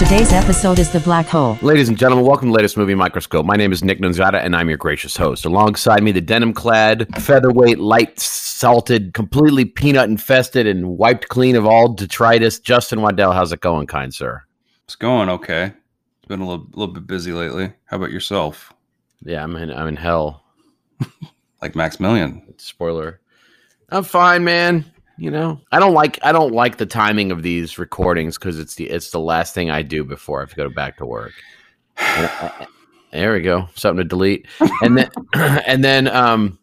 Today's episode is The Black Hole. Ladies and gentlemen, welcome to the latest movie microscope. My name is Nick Nunziata, and I'm your gracious host. Alongside me, the denim-clad, featherweight, light salted, completely peanut infested, and wiped clean of all detritus. Justin Waddell, how's it going, kind sir? It's going okay. It's been a little, little bit busy lately. How about yourself? Yeah, I'm in. I'm in hell. Like Maximilian. Spoiler. I'm fine, man. You know, I don't like. I don't like the timing of these recordings because it's the it's the last thing I do before I have to go back to work. And I- there we go. Something to delete, and then and then um.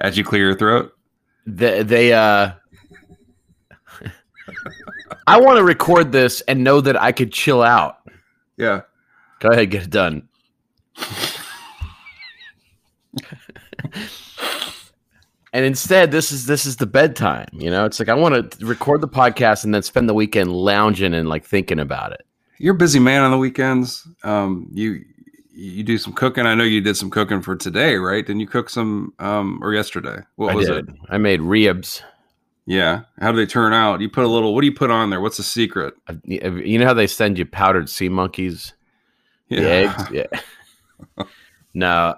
As you clear your throat. they, they uh I want to record this and know that I could chill out. Yeah. Go ahead, get it done. and instead, this is this is the bedtime. You know, it's like I want to record the podcast and then spend the weekend lounging and like thinking about it. You're a busy man on the weekends. Um, you you do some cooking. I know you did some cooking for today, right? Didn't you cook some um or yesterday? What I was did. it? I made ribs. Yeah. How do they turn out? You put a little what do you put on there? What's the secret? You know how they send you powdered sea monkeys? Yeah. Yeah. no,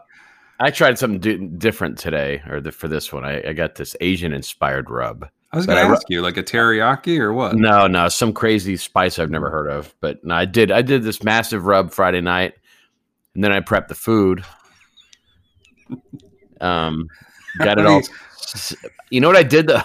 I tried something di- different today, or the, for this one. I, I got this Asian inspired rub. I was gonna I ask you, like a teriyaki or what? No, no, some crazy spice I've never heard of. But no, I did. I did this massive rub Friday night, and then I prepped the food. Um, got it all. you- know what I did? though?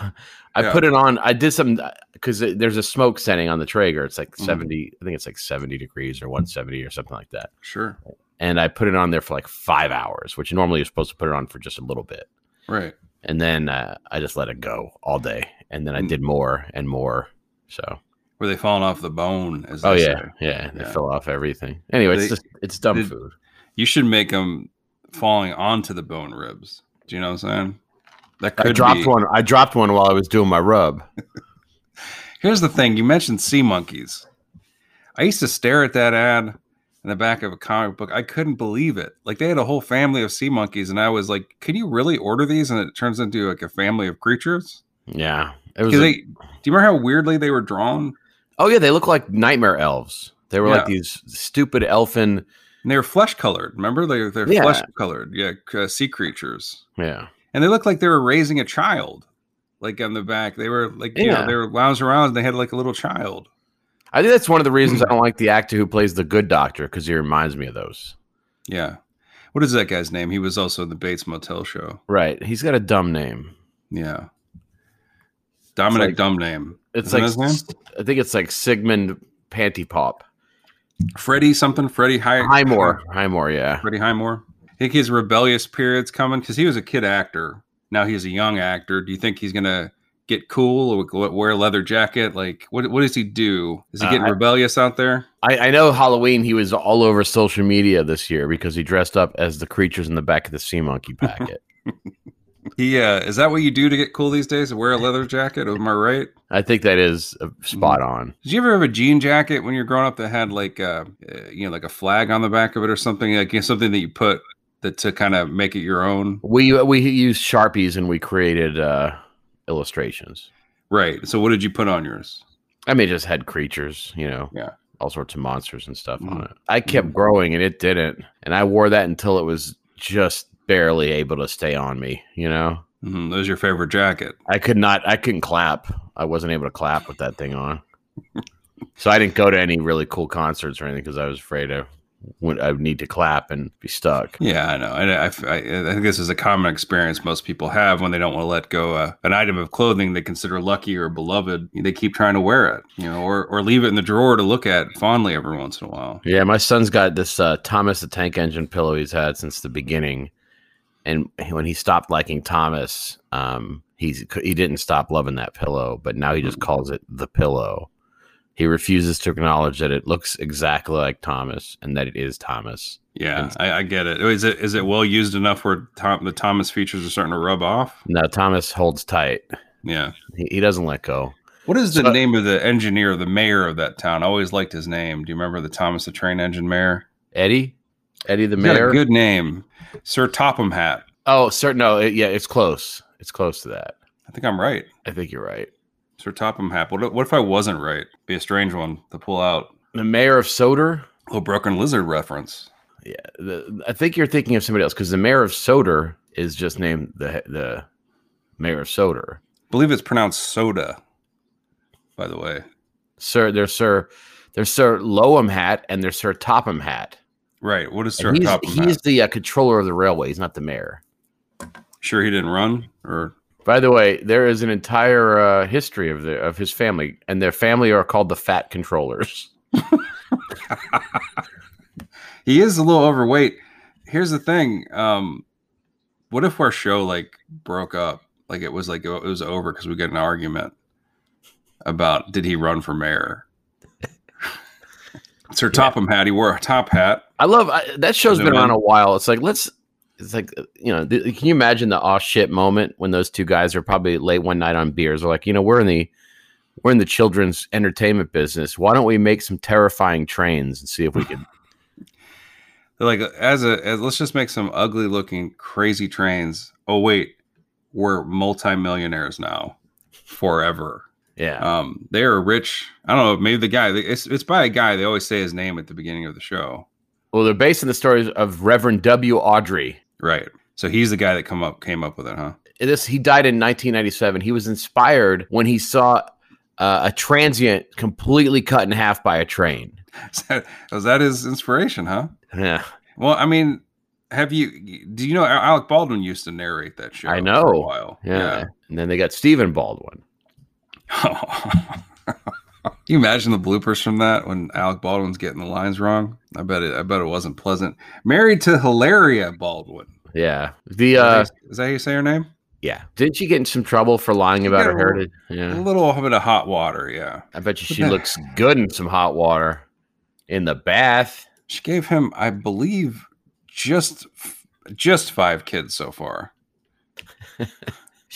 I Yeah. put it on. I did some because there's a smoke setting on the Traeger. It's like Mhm. 70. I think it's like 70 degrees or 170 or something like that. Sure. And I put it on there for like five hours, which normally you're supposed to put it on for just a little bit. Right. And then uh, I just let it go all day, and then I Mm. did more and more. So, Were they falling off the bone? As oh they yeah, say? yeah, they Yeah. fill off everything. Anyway, it's just it's dumb did- food. You should make them falling onto the bone ribs. Do you know what I'm saying? That could I dropped be. one. I dropped one while I was doing my rub. Here's the thing: you mentioned sea monkeys. I used to stare at that ad in the back of a comic book. I couldn't believe it. Like they had a whole family of sea monkeys, and I was like, "Can you really order these?" And it turns into like a family of creatures. Yeah, it was. A- they, do you remember how weirdly they were drawn? oh yeah, they look like nightmare elves. They were like these stupid elfin. And they were flesh colored. Remember, they they're Yeah. flesh colored. Yeah, uh, sea creatures, Yeah, and they looked like they were raising a child. Like on the back, they were like you Yeah. know they were lounging around. and They had like a little child. I think that's one of the reasons I hmm. don't like the actor who plays the good doctor because he reminds me of those. Yeah. What is that guy's name? He was also in the Bates Motel show. Right, he's got a dumb name. Yeah. Dominic like- Dumb name. It's Isn't like name? I think it's like Sigmund Panty Pop. Freddie something. Freddie High Highmore. Highmore, yeah. Freddie Highmore. I think his rebellious period's coming because he was a kid actor. Now he's a young actor. Do you think he's gonna get cool or wear a leather jacket? Like, what what does he do? Is he Uh, getting I- rebellious out there? I, I know Halloween he was all over social media this year because he dressed up as the creatures in the back of the sea monkey packet. He uh, is that what you do to get cool these days? Wear a leather jacket? Am I right? I think that is uh, spot on. Did you ever have a jean jacket when you're growing up that had like uh, uh, you know like a flag on the back of it or something like you know, something that you put that to kind of make it your own? We we used sharpies and we created uh, illustrations. Right. So what did you put on yours? I mean, it just had creatures, you know. Yeah. all sorts of monsters and stuff on it. I kept growing and it didn't, and I wore that until it was just barely able to stay on me. You know, Mhm, that was your favorite jacket. I could not. I couldn't clap. I wasn't able to clap with that thing on. so I didn't go to any really cool concerts or anything because I was afraid I would I need to clap and be stuck. Yeah, I know. I, I, I I think this is a common experience most people have when they don't want to let go uh, an item of clothing they consider lucky or beloved. They keep trying to wear it, you know, or, or leave it in the drawer to look at fondly every once in a while. Yeah, my son's got this uh, Thomas the Tank Engine pillow he's had since the beginning, and when he stopped liking Thomas, um, he's he didn't stop loving that pillow, but now he just calls it the pillow. He refuses to acknowledge that it looks exactly like Thomas and that it is Thomas. Yeah, I, I get it. Is it is it well used enough where Tom, the Thomas features are starting to rub off? Now Thomas holds tight; Yeah. he, he doesn't let go. What is the So- name of the engineer, the mayor of that town? I always liked his name. Do you remember the Thomas the Train Engine mayor? Eddie, Eddie the He's got mayor. a good name, Sir Topham Hatt. oh, sir, no, it, yeah, it's close. It's close to that. I think I'm right. I think you're right. Sir Topham Hatt. What, what if I wasn't right? Be a strange one to pull out. The mayor of Sodor. little broken lizard reference. Yeah, the, I think you're thinking of somebody else because the mayor of Sodor is just named the the mayor of Sodor. I believe it's pronounced soda. By the way, Sir, there's Sir, there's Sir Lowham Hatt and there's Sir Topham Hat. right? What is Sir And he's Topham he's Hat? the uh, controller of the railway. He's not the mayor. Sure, he didn't run, or By the way, there is an entire uh, history of the of his family, and their family are called the Fat Controllers. he is a little overweight. Here's the thing. Um, what if our show like broke up? Like it was like it was over because we got an argument about did he run for mayor? Sir Topham Hatt. He wore a top hat. I love I, that show's been on a while. It's like let's. It's like uh, you know. Th- can you imagine the aw shit moment when those two guys are probably late one night on beers? They're like, you know, we're in the we're in the children's entertainment business. Why don't we make some terrifying trains and see if we can? They're like as a as, let's just make some ugly looking crazy trains. Oh wait, we're multimillionaires now, forever. Yeah, Um, they are rich. I don't know. Maybe the guy. It's it's by a guy. They always say his name at the beginning of the show. well, they're based on the stories of Reverend W. Awdry. Right. So he's the guy that come up came up with it, huh? This he died in 1997. He was inspired when he saw uh, a transient completely cut in half by a train. Is that, was that his inspiration, huh? Yeah, Well, I mean, have you? Do you know Alec Baldwin used to narrate that show? I For a know. while. yeah, And then they got Stephen Baldwin. Yeah. you imagine the bloopers from that when Alec Baldwin's getting the lines wrong? I bet it. I bet it wasn't pleasant. Married to Hilaria Baldwin. Yeah, the Is uh, that- is that how you say her name? Yeah. Didn't she get in some trouble for lying about her heritage? A little bit of hot water. Yeah. I bet you she looks good in some hot water in the bath. She gave him, I believe, just just five kids so far.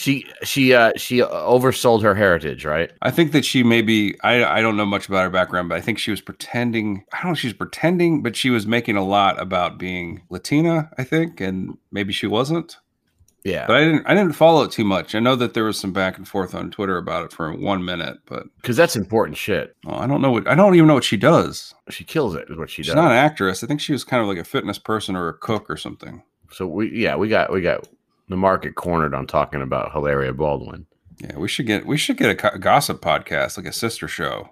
She she uh she oversold her heritage, right? I think that she maybe I I don't know much about her background, but I think she was pretending. I don't know if she was pretending, but she was making a lot about being Latina. I think, and maybe she wasn't. Yeah. But I didn't I didn't follow it too much. I know that there was some back and forth on Twitter about it for one minute, but Because that's important shit. well, I don't know what I don't even know what she does. She kills it, is what she She's does. not an actress. I think she was kind of like a fitness person or a cook or something. so we yeah, we got we got the market cornered on talking about Hilaria Baldwin. Yeah, we should get we should get a co- gossip podcast like a sister show.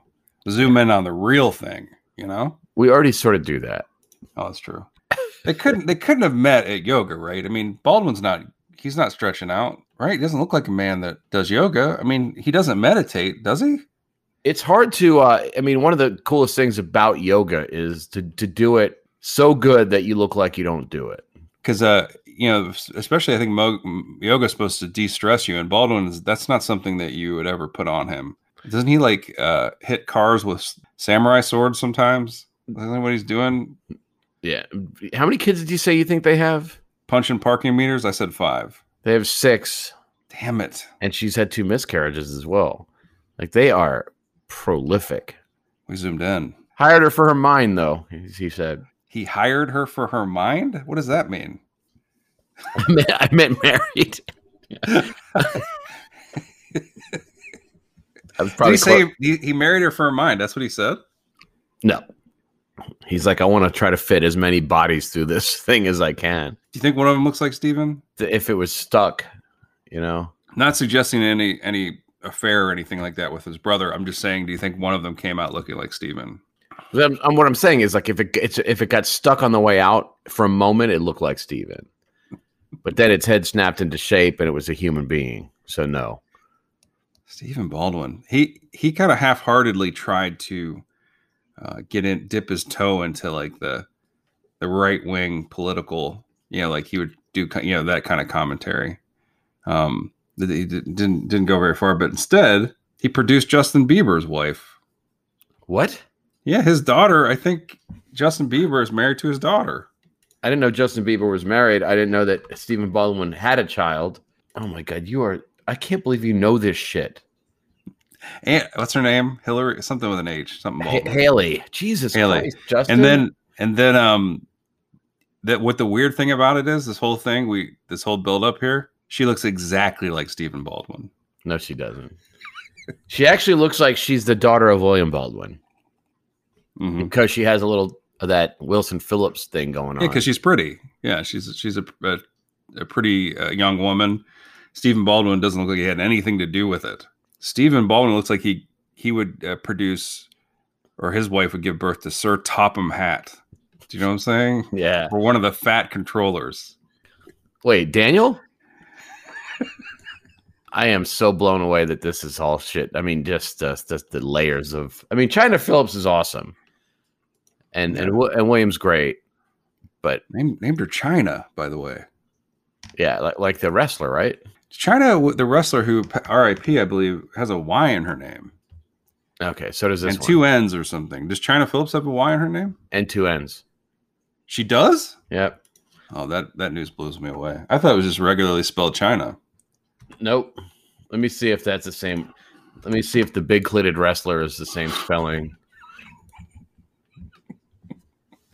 Zoom in on the real thing, you know? We already sort of do that. Oh, that's true. They couldn't they couldn't have met at yoga, right? I mean, Baldwin's not he's not stretching out, right? He doesn't look like a man that does yoga. I mean, he doesn't meditate, does he? It's hard to uh I mean, one of the coolest things about yoga is to to do it so good that you look like you don't do it. Because uh, you know, especially I think mo- yoga is supposed to de-stress you, and Baldwin is that's not something that you would ever put on him. Doesn't he like uh hit cars with samurai swords sometimes? Isn't that what he's doing? Yeah. How many kids did you say you think they have? Punching parking meters? I said five. They have six. Damn it. and she's had two miscarriages as well. Like they are prolific. We zoomed in. Hired her for her mind, though. He said, He hired her for her mind? What does that mean? "I meant, I meant married." I was Did he say he, he married her for her mind? That's what he said? No. He's like, I want to try to fit as many bodies through this thing as I can. Do you think one of them looks like Steven? If it was stuck, you know. Not suggesting any any affair or anything like that with his brother. I'm just saying, do you think one of them came out looking like Steven? Then- um, what I'm saying is like if it it's, if it got stuck on the way out for a moment, it looked like Steven. But then its head snapped into shape and it was a human being. So no. Stephen Baldwin. He he kind of half-heartedly tried to uh, get in, dip his toe into like the the right wing political. You know, like he would do, you know, that kind of commentary. Um, that he didn't didn't go very far, but instead he produced Justin Bieber's wife. What? Yeah, his daughter. I think Justin Bieber is married to his daughter. I didn't know Justin Bieber was married. I didn't know that Stephen Baldwin had a child. Oh my god, you are I can't believe you know this shit. And what's her name? Hillary, something with an H, something. Baldwin. Hailey. Jesus Hailey. Christ, Justin. and then and then um that what the weird thing about it is this whole thing we this whole build up here she looks exactly like Stephen Baldwin No, she doesn't. she actually looks like she's the daughter of William Baldwin Mhm. because she has a little that Wilson Phillips thing going on. yeah because she's pretty yeah she's she's a, a, a pretty uh, young woman Stephen Baldwin doesn't look like he had anything to do with it Stephen Baldwin looks like he he would uh, produce or his wife would give birth to Sir Topham Hatt do you know what I'm saying yeah. or one of the fat controllers Wait, Daniel? I am so blown away that this is all shit. I mean, just uh, just the layers of. I mean, Chynna Phillips is awesome, and and and William's great, but named, named her Chynna by the way yeah, like like the wrestler, right? Chyna, the wrestler who RIP, I believe, has a Y in her name Okay, so does this and one. two N's or something. Does Chynna Phillips have a Y in her name? and two ends. She does. Yep. Oh, that that news blows me away. I thought it was just regularly spelled China. Nope. Let me see if that's the same. Let me see if the big clitted wrestler is the same spelling.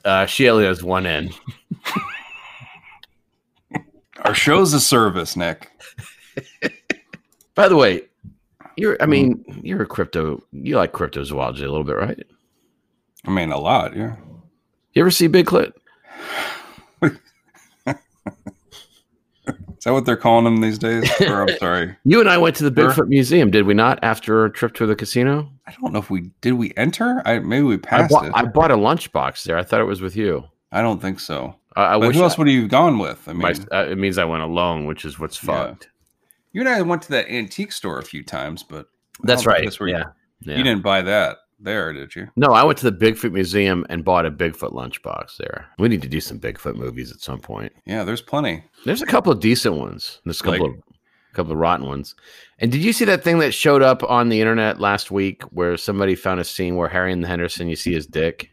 Uh, she only has one N. Our show's a service, Nick. By the way, you're. I mean, you're a crypto. You like cryptozoology a little bit, right? I mean, a lot. Yeah. You ever see Big Clit? Is that what they're calling them these days? or I'm sorry, You and I went to the Sure. Bigfoot Museum, did we not? After a trip to the casino, I don't know if we did. We enter? I maybe we I passed bought, it. I bought a lunchbox there. I thought it was with you. I don't think so. I, I but wish who else I- would you gone with? I mean, my, uh, it means I went alone, which is what's Yeah. fucked. you and I went to that antique store a few times, but That's right. that's where you- yeah. yeah. you didn't buy that there, did you? No, I went to the Bigfoot Museum and bought a Bigfoot lunchbox there. We need to do some Bigfoot movies at some point. Yeah, there's plenty. There's a couple of decent ones. There's a couple Like- of couple of rotten ones. And did you see that thing that showed up on the internet last week where somebody found a scene where Harry and the Henderson, you see his dick?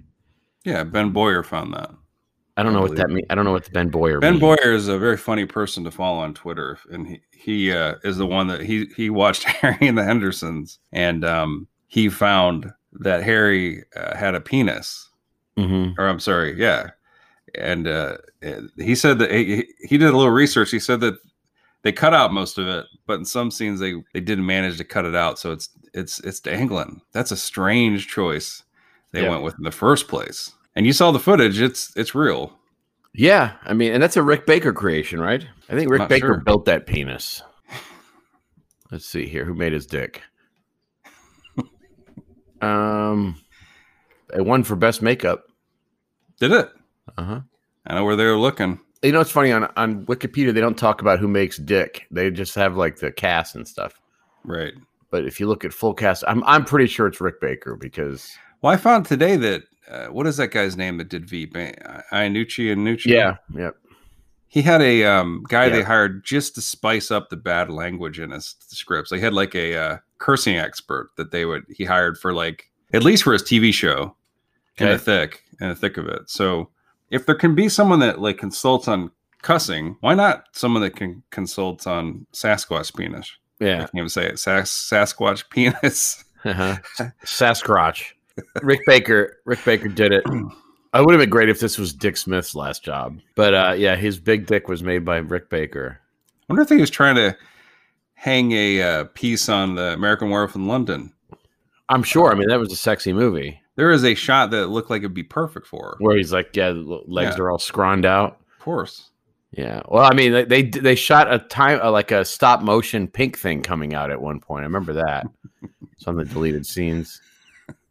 Yeah, Ben Boyer found that. I don't know what Unbelievable. that means. I don't know what the Ben Boyer Ben means. Boyer is a very funny person to follow on Twitter, and he he uh, is the one that he he watched Harry and the Hendersons, and um, he found that Harry uh, had a penis, Mhm. or I'm sorry, yeah, and uh, he said that he, he did a little research. He said that they cut out most of it, but in some scenes they they didn't manage to cut it out, so it's it's it's dangling. That's a strange choice they Yeah. went with in the first place. And you saw the footage; it's it's real. Yeah, I mean, and that's a Rick Baker creation, right? I think Rick Not Baker sure. built that penis. Let's see here. Who made his dick? Um, it won for best makeup. Did it? Uh huh. I know where they were looking. You know, it's funny on on Wikipedia they don't talk about who makes dick. They just have like the cast and stuff. Right. But if you look at full cast, I'm I'm pretty sure it's Rick Baker because Well, I found today that uh, what is that guy's name that did Veep? Iannucci and Nucci. yeah, yep. He had a um, guy they hired just to spice up the bad language in his scripts. They had like a uh, cursing expert that they would he hired for like at least for his TV show in the thick in the thick of it. So if there can be someone that like consults on cussing, why not someone that can consult on Sasquatch penis? Yeah, I can't even say it. Sas- Sasquatch penis. Uh-huh. Sasquatch. Rick Baker. Rick Baker did it. I would have been great if this was Dick Smith's last job, but uh, yeah, his big dick was made by Rick Baker. I wonder if he was trying to hang a uh, piece on the American Werewolf in London. I'm sure. I mean, that was a sexy movie. There is a shot that looked like it'd be perfect for her. Where he's like, yeah, legs Yeah. are all scrawled out. Of course. Yeah. Well, I mean, they they, they shot a time uh, like a stop motion pink thing coming out at one point. I remember that. it's on the deleted scenes.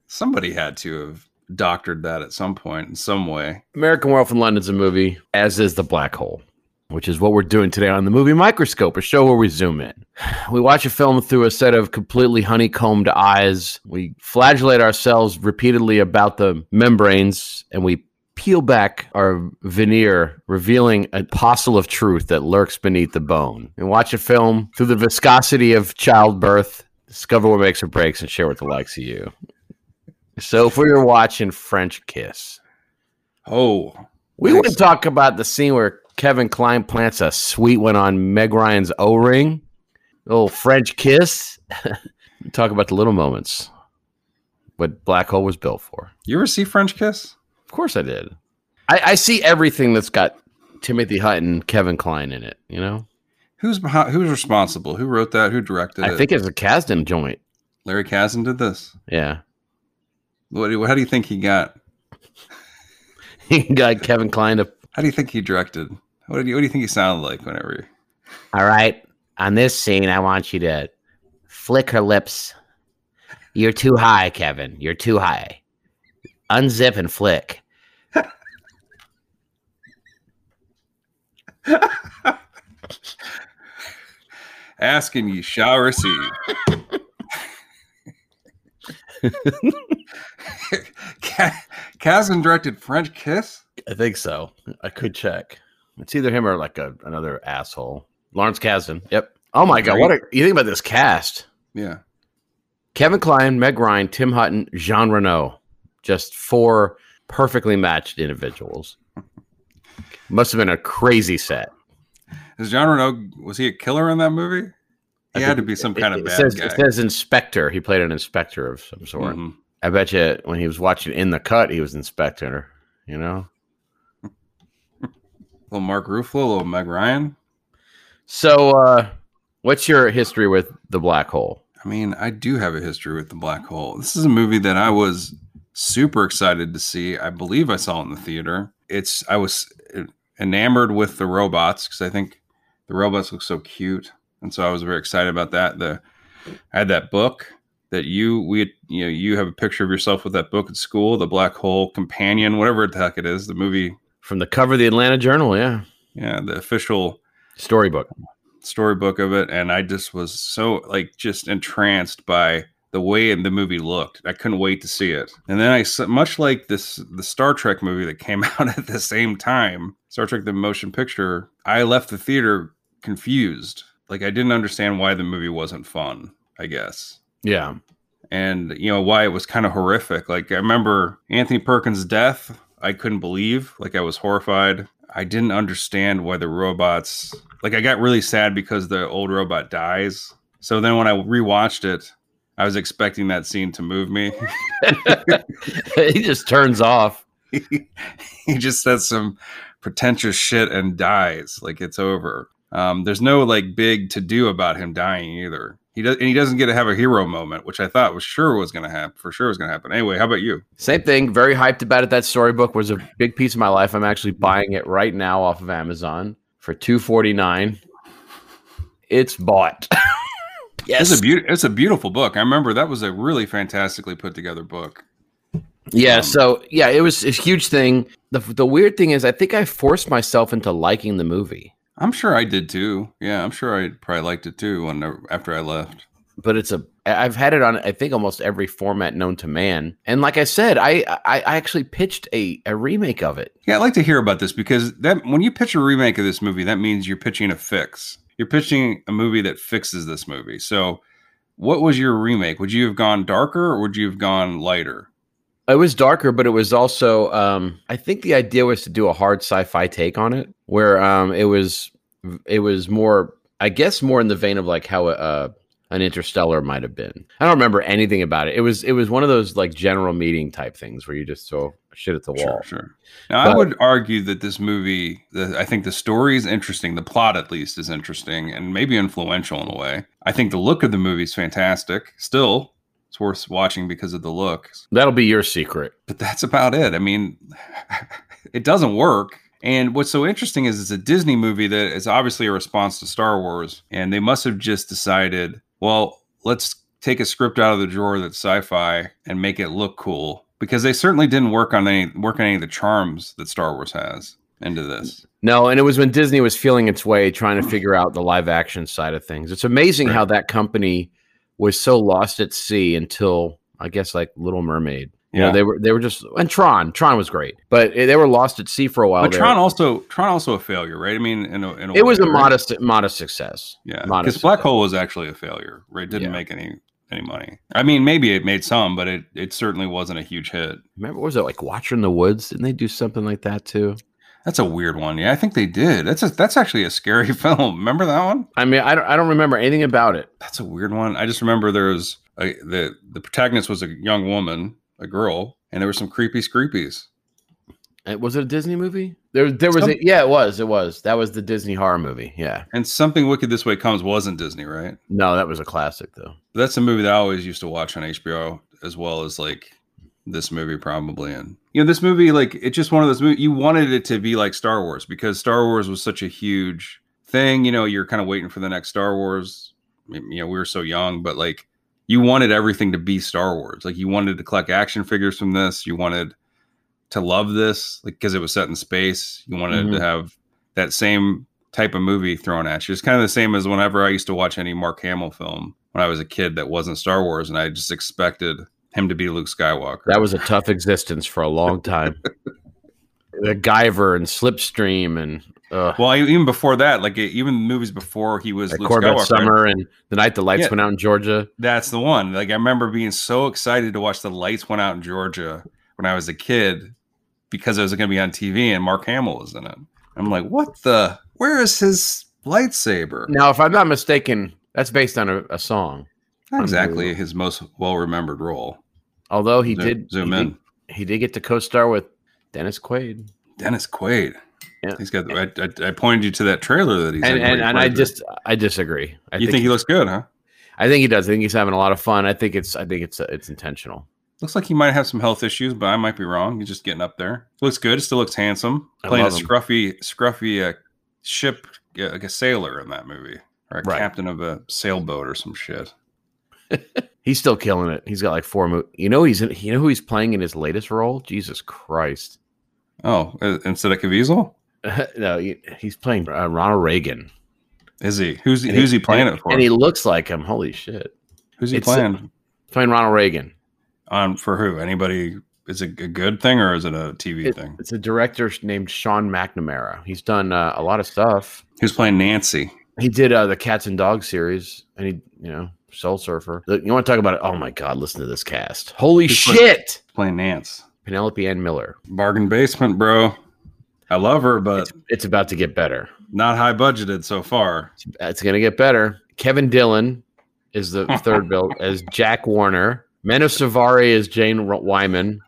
Somebody had to have doctored that at some point in some way. American Werewolf in London's a movie, as is The Black Hole, which is what we're doing today on the movie Microscope, a show where we zoom in. We watch a film through a set of completely honeycombed eyes. We flagellate ourselves repeatedly about the membranes, and we peel back our veneer, revealing a possil of truth that lurks beneath the bone. And watch a film through the viscosity of childbirth, discover what makes or breaks, and share with the likes of you. So if we were watching French Kiss, Oh, we Nice. want to talk about the scene where Kevin Kline plants a sweet one on Meg Ryan's O ring, little oh, French kiss. Talk about the little moments, what Black Hole was built for. you ever see French Kiss? Of course, I did. I, I see everything that's got Timothy Hutton, Kevin Kline in it. You know, Who's behind, who's responsible? Who wrote that? Who directed I it? think it's a Kasdan joint. Larry Kazan did this. Yeah, What, do you- how do you think he got? he got Kevin Kline to. How do you think he directed? What do you, what do you think he sounded like whenever? All right, on this scene, I want you to flick her lips. You're too high, Kevin. You're too high. Unzip and flick. Asking you shall receive. Ka- Kazan directed French Kiss. I think so. I could check. It's either him or like a, another asshole. Lawrence Kasdan. Yep. Oh my god, what a, you think about this cast? Yeah, Kevin Kline, Meg Ryan, Tim Hutton, Jean Reno. Just four perfectly matched individuals. Must have been a crazy set. is John Reno was he a killer in that movie? I He had to be some it- kind of bad says, guy. It says inspector. He played an inspector of some sort. Mhm. I bet you when he was watching In the Cut, he was inspector. You know. Little Mark Ruffalo, little Meg Ryan. So, uh, what's your history with the black hole? I mean, I do have a history with the black hole. This is a movie that I was super excited to see. I believe I saw it in the theater. It's I was enamored with the robots because I think the robots look so cute, and so I was very excited about that. The I had that book that you we had, you know you have a picture of yourself with that book at school, the Black Hole Companion, whatever the heck it is, the movie. From the cover of the Atlanta Journal, yeah, Yeah, the official storybook. storybook of it and i just was so like just entranced by the way the movie looked i couldn't wait to see it and then I much like this the star trek movie that came out at the same time star trek the motion picture i left the theater confused like i didn't understand why the movie wasn't fun i guess. Yeah, and you know why it was kind of horrific. Like i remember anthony perkins death i couldn't believe. Like i was horrified. I didn't understand why the robots like i got really sad because the old robot dies. So then when i rewatched it i was expecting that scene to move me. He just turns off. he just says some pretentious shit and dies. Like it's over um, there's no like big to do about him dying either he does and he doesn't get to have a hero moment which i thought was sure was going to happen for sure was going to happen anyway how about you Same thing. Very hyped about it. That storybook was a big piece of my life. I'm actually buying it right now off of Amazon for two forty nine. It's bought. yes. It's a beautiful. It's a beautiful book. I remember that was a really fantastically put together book. Yeah, Um, so yeah, it was a huge thing. The the weird thing is I think I forced myself into liking the movie. I'm sure I did too. Yeah, I'm sure I probably liked it too when after I left. But it's a I've had it on I think almost every format known to man. And like I said, I I, I actually pitched a, a remake of it. Yeah, I'd like to hear about this because that when you pitch a remake of this movie, that means you're pitching a fix. You're pitching a movie that fixes this movie. So, what was your remake? Would you have gone darker or would you have gone lighter? It was darker, but it was also um I think the idea was to do a hard sci-fi take on it where um it was it was more I guess more in the vein of like how uh an interstellar might have been. I don't remember anything about it. It was it was one of those like general meeting type things where you just throw shit at the wall. Sure, sure. Now, I would argue that this movie, the, I think the story is interesting. The plot, at least, is interesting and maybe influential in a way. I think the look of the movie is fantastic. Still, it's worth watching because of the looks. That'll be your secret. But that's about it. I mean, it doesn't work. And what's so interesting is it's a Disney movie that is obviously a response to Star Wars, and they must have just decided, well, let's take a script out of the drawer that's sci-fi and make it look cool because they certainly didn't work on any work on any of the charms that Star Wars has into this. No, and it was when Disney was feeling its way trying to figure out the live action side of things. It's amazing Right. how that company was so lost at sea until I guess like Little Mermaid. You know, Yeah. they were they were just and Tron. Tron was great, but they were lost at sea for a while. But there. Tron also Tron also a failure, right? I mean, in a, in a it was a right? modest modest success. Yeah, because Black. Hole was actually a failure. Right, it didn't Yeah. make any any money. I mean, maybe it made some, but it it certainly wasn't a huge hit. Remember, what was it like Watcher in the Woods? Didn't they do something like that too? That's a weird one. Yeah, I think they did. That's a that's actually a scary film. Remember that one? I mean, I don't I don't remember anything about it. That's a weird one. I just remember there was a, the the protagonist was a young woman, a girl, and there were some creepy screepies. Was it a Disney movie? There, there was. Some- A, yeah, it was. It was. That was the Disney horror movie. Yeah. And something wicked this way comes wasn't Disney, right? No, that was a classic though. That's a movie that I always used to watch on HBO, as well as like this movie probably. And you know, this movie, like it's just one of those movies you wanted it to be like Star Wars because Star Wars was such a huge thing. You know, you're kind of waiting for the next Star Wars. You know, we were so young, but like you wanted everything to be Star Wars. Like you wanted to collect action figures from this. You wanted to love this, like because it was set in space. You wanted Mhm. to have that same type of movie thrown at you. It's kind of the same as whenever I used to watch any Mark Hamill film when I was a kid that wasn't Star Wars, and I just expected him to be Luke Skywalker. That was a tough existence for a long time. the Guyver and Slipstream and uh, well, even before that, like even movies before he was Luke Corvette Skywalker. Summer and the night the lights Yeah. went out in Georgia. That's the one. Like I remember being so excited to watch the lights went out in Georgia when I was a kid because it was going to be on TV and Mark Hamill was in it. I'm like, what the? Where is his lightsaber? Now, if I'm not mistaken, that's based on a, a song. Not exactly his most well remembered role. Although he Zoom- did zoom he in. Did, he did get to co-star with Dennis Quaid. Dennis Quaid. Yeah. He's got. I, I, I pointed you to that trailer that he's And in. and, and I just I disagree. I you think, he looks good, huh? I think he does. I think he's having a lot of fun. I think it's I think it's it's intentional. Looks like he might have some health issues, but I might be wrong. He's just getting up there. Looks good. Still looks handsome. Playing a scruffy, scruffy uh, ship, uh, like a sailor in that movie, or a Right. captain of a sailboat or some shit. He's still killing it. He's got like four mo- You know he's in, you know who he's playing in his latest role? Jesus Christ. Oh, uh, instead of Caviezel, no, he, he's playing uh, Ronald Reagan. is he? Who's And who's he playing and, it for? And he looks like him. Holy shit. who's he it's- playing Playing Ronald Reagan. on for? Who? Anybody? Is it a good thing or is it a TV It- thing? it's a director named Sean McNamara. He's done uh, a lot of stuff. Who's playing Nancy? He did uh, the Cats and Dogs series, and he, you know, Soul Surfer. Look, You want to talk about it? Oh my God! Listen to this cast. Holy Who's shit! Playing Nance. Penelope Ann Miller. Bargain basement, bro. I love her, but It's, it's about to get better. not high budgeted so far. It's going to get better. Kevin Dillon is the third bill as Jack Warner. Mena Suvari is Jane Wyman.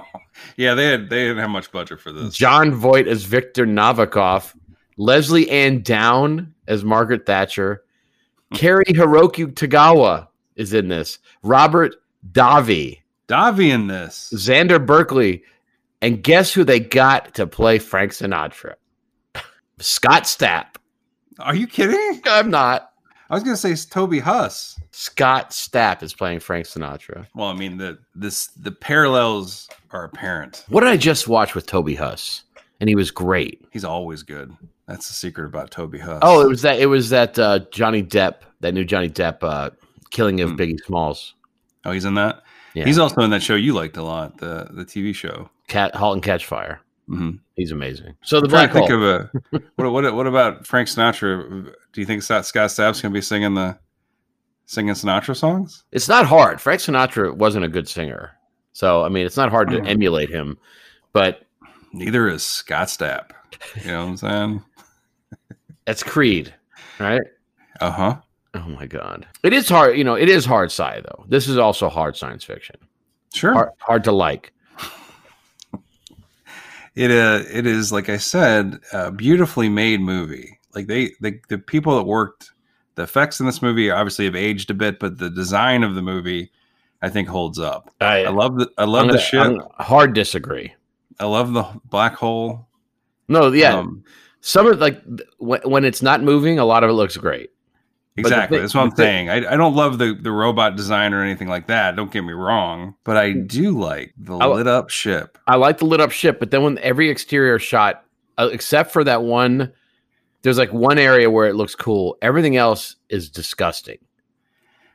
yeah, they had they didn't have much budget for this. Jon Voight as Victor Novikov. Lesley-Anne Down as Margaret Thatcher. Cary Hiroki Tagawa is in this. Robert Davi. Davi in this. Xander Berkeley. And guess who they got to play Frank Sinatra? Scott Stapp. Are you kidding? I'm not. I was gonna say it's Toby Huss. Scott Stapp is playing Frank Sinatra. Well, I mean the this the parallels are apparent. What did I just watch with Toby Huss? And he was great. He's always good. That's the secret about Toby Huss. Oh, it was that. It was that uh, Johnny Depp, that new Johnny Depp uh, killing of Hmm. Biggie Smalls. oh, he's in that. Yeah. He's also in that show you liked a lot, the the TV show. Cat Halt and Catch Fire. hmm He's amazing. So the I'm black to think of a what, what what about Frank Sinatra? Do you think Scott Scott Stapp's gonna be singing the singing Sinatra songs? it's not hard. Frank Sinatra wasn't a good singer, so I mean, it's not hard to Hmm. emulate him. But Neither is Scott Stapp. You know what I'm saying? That's Creed, right? Uh huh. Oh my god, it is hard. You know, it is hard sci though. This is also hard science fiction. Sure. Hard, hard to like. it uh it is like I said, a beautifully made movie. Like they the the people that worked the effects in this movie obviously have aged a bit, but the design of the movie I think holds up. I, I love the I love I'm the gonna- ship. I'm hard disagree. I love the black hole. No, yeah, Um, some of like when, when it's not moving, a lot of it looks great. exactly. thing- That's what I'm saying. I, I don't love the the robot design or anything like that. Don't get me wrong, but I do like the I- lit up ship. I like the lit up ship, but then when every exterior shot, uh, except for that one, there's like one area where it looks cool. Everything else is disgusting.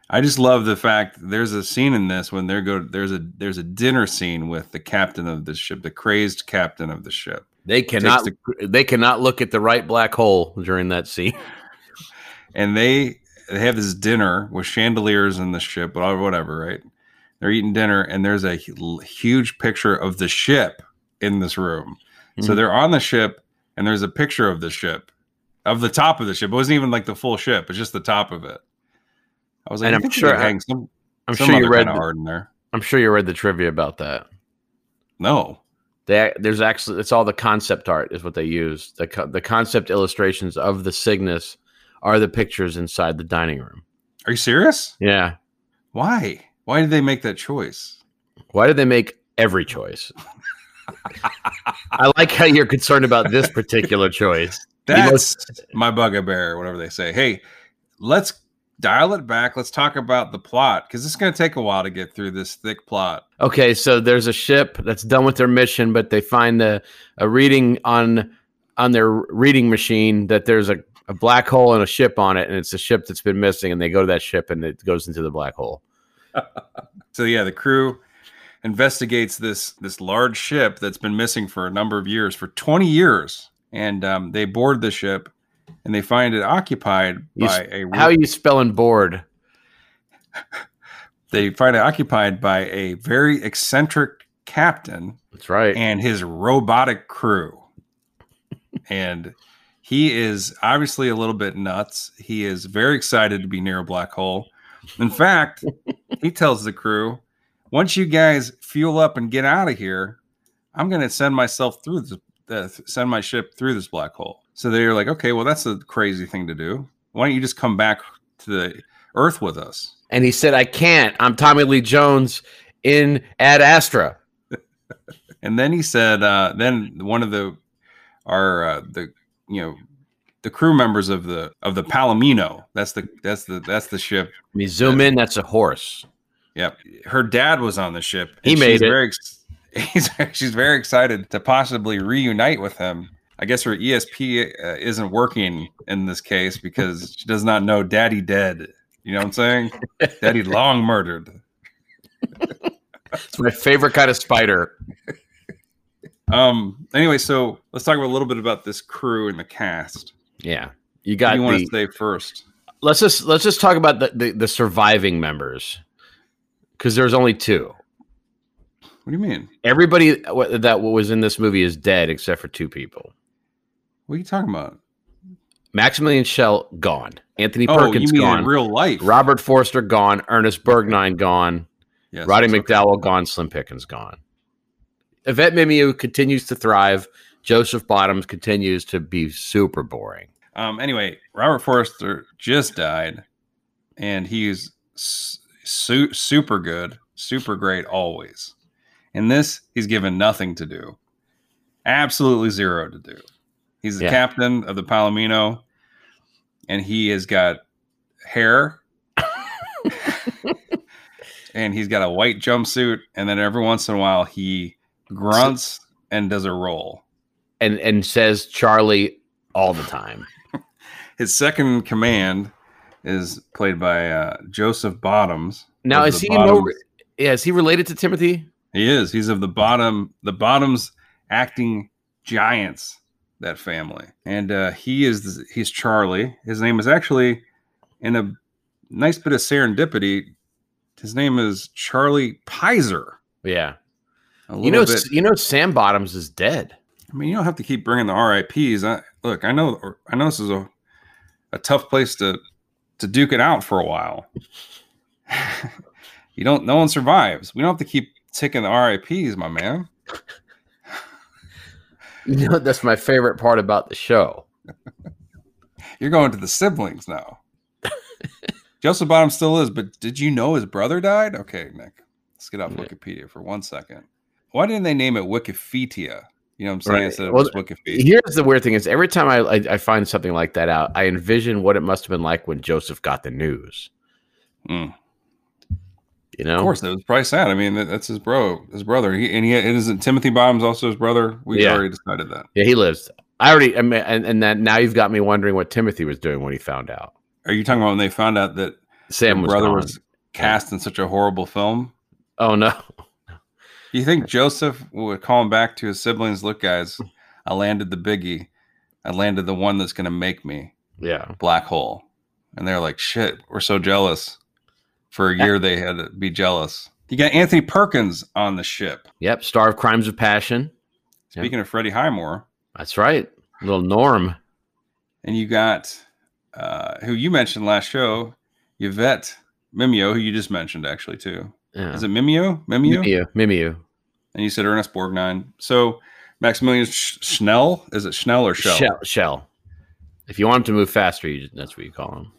I just love the fact there's a scene in this when they go there's a there's a dinner scene with the captain of the ship, the crazed captain of the ship. They cannot. the- they cannot look at the right black hole during that scene. and they they have this dinner with chandeliers in the ship, or whatever, right? They're eating dinner, and there's a huge picture of the ship in this room. So Mhm. they're on the ship, and there's a picture of the ship, of the top of the ship. It wasn't even like the full ship; it's just the top of it. I was like, And I I'm sure- hang some, I'm some sure you read. The, art in there. I'm sure you read the trivia about that. No, They, there's actually it's all the concept art is what they use. The co- the concept illustrations of the Cygnus are the pictures inside the dining room. are you serious? Yeah. Why? Why did they make that choice? Why did they make every choice? I like how you're concerned about this particular choice. That's my bugbear, whatever they say. Hey, let's dial it back. Let's talk about the plot because it's going to take a while to get through this thick plot. Okay, so there's a ship that's done with their mission, but they find a, a reading on on their reading machine that there's a, a black hole and a ship on it, and it's a ship that's been missing, and they go to that ship and it goes into the black hole. So yeah, the crew investigates this this large ship that's been missing for a number of years, for twenty years, and um, they board the ship and they find it occupied You by a How are you spelling board? they find it occupied by a very eccentric captain That's right. and his robotic crew. and he is obviously a little bit nuts. He is very excited to be near a black hole. In fact, he tells the crew, once you guys fuel up and get out of here, I'm going to send myself through the, uh, send my ship through this black hole. So they're like, okay, well, that's a crazy thing to do. Why don't you just come back to the Earth with us? and he said, "I can't. I'm Tommy Lee Jones in Ad Astra." And then he said, uh, then one of the our uh, the you know the crew members of the of the Palomino. That's the that's the that's the ship. Me zoom in. That's a horse. Yep, her dad was on the ship. He made she's it. Very, she's very excited to possibly reunite with him. I guess her ESP uh, isn't working in this case because she does not know Daddy dead. You know what I'm saying? Daddy long murdered. It's my favorite kind of spider. Um. Anyway, so let's talk a little bit about this crew and the cast. Yeah, you What got do you want to say first? let's just let's just talk about the the, the surviving members because there's only two. What do you mean? Everybody that was in this movie is dead except for two people. What are you talking about? Maximilian Schell gone. Anthony Oh, Perkins you mean gone. in real life? Robert Forster gone. Ernest Borgnine gone. Yes, Roddy that's okay. McDowall gone. Slim Pickens gone. Yvette Mimieux continues to thrive. Joseph Bottoms continues to be super boring. Um. Anyway, Robert Forster just died, and he's su- super good, super great always. In this, he's given nothing to do, absolutely zero to do. He's the Yeah. captain of the Palomino, and he has got hair. and he's got a white jumpsuit, and then every once in a while he grunts and does a roll. And and says Charlie all the time. His second command is played by uh, Joseph Bottoms. Now is he no, Bottoms- yeah, is he related to Timothy? He is. He's of the bottom, the Bottoms acting giants. That family, and uh, he is he's Charlie. His name is actually in a nice bit of serendipity. His name is Charlie Pizer. Yeah. You know bit. you know Sam Bottoms is dead. I mean, you don't have to keep bringing the RIPS. I, look, I know, I know this is a a tough place to to duke it out for a while. you don't. No one survives. We don't have to keep ticking the RIPS, my man. You know that's my favorite part about the show. You're going to the siblings now. Joseph Bottom still is, but did you know his brother died? Okay, Nick, let's get off Yeah. Wikipedia for one second. Why didn't they name it Wikipedia? You know what I'm saying? Right. Instead of Well, Wikipedia. Here's the weird thing: is every time I, I I find something like that out, I envision what it must have been like when Joseph got the news. Mm. You know, Of course, it was probably sad. I mean, that's his bro, his brother. He, and he it isn't Timothy Bottoms also his brother. We Yeah. already decided that. Yeah, he lives. I already, I mean, and, and that now you've got me wondering what Timothy was doing when he found out. Are you talking about when they found out that Sam was brother gone. was cast in such a horrible film? Oh no, Do you think Joseph would call him back to his siblings? Look, guys, I landed the biggie. I landed the one that's going to make me yeah, black hole. And they're like, shit, we're so jealous. For a year, they had to be jealous. You got Anthony Perkins on the ship. yep. Star of Crimes of Passion. Speaking of Freddie Highmore, That's right. Little Norm. and you got uh, who you mentioned last show, Yvette Mimeo, who you just mentioned actually too. Yeah. Is it Mimeo? Mimeo? Mimiu? Mimiu. And you said Ernest Borgnine. So Maximilian Sch- Schnell, is it Schnell or Shell? Shell. Shell. If you want him to move faster, you, that's what you call him.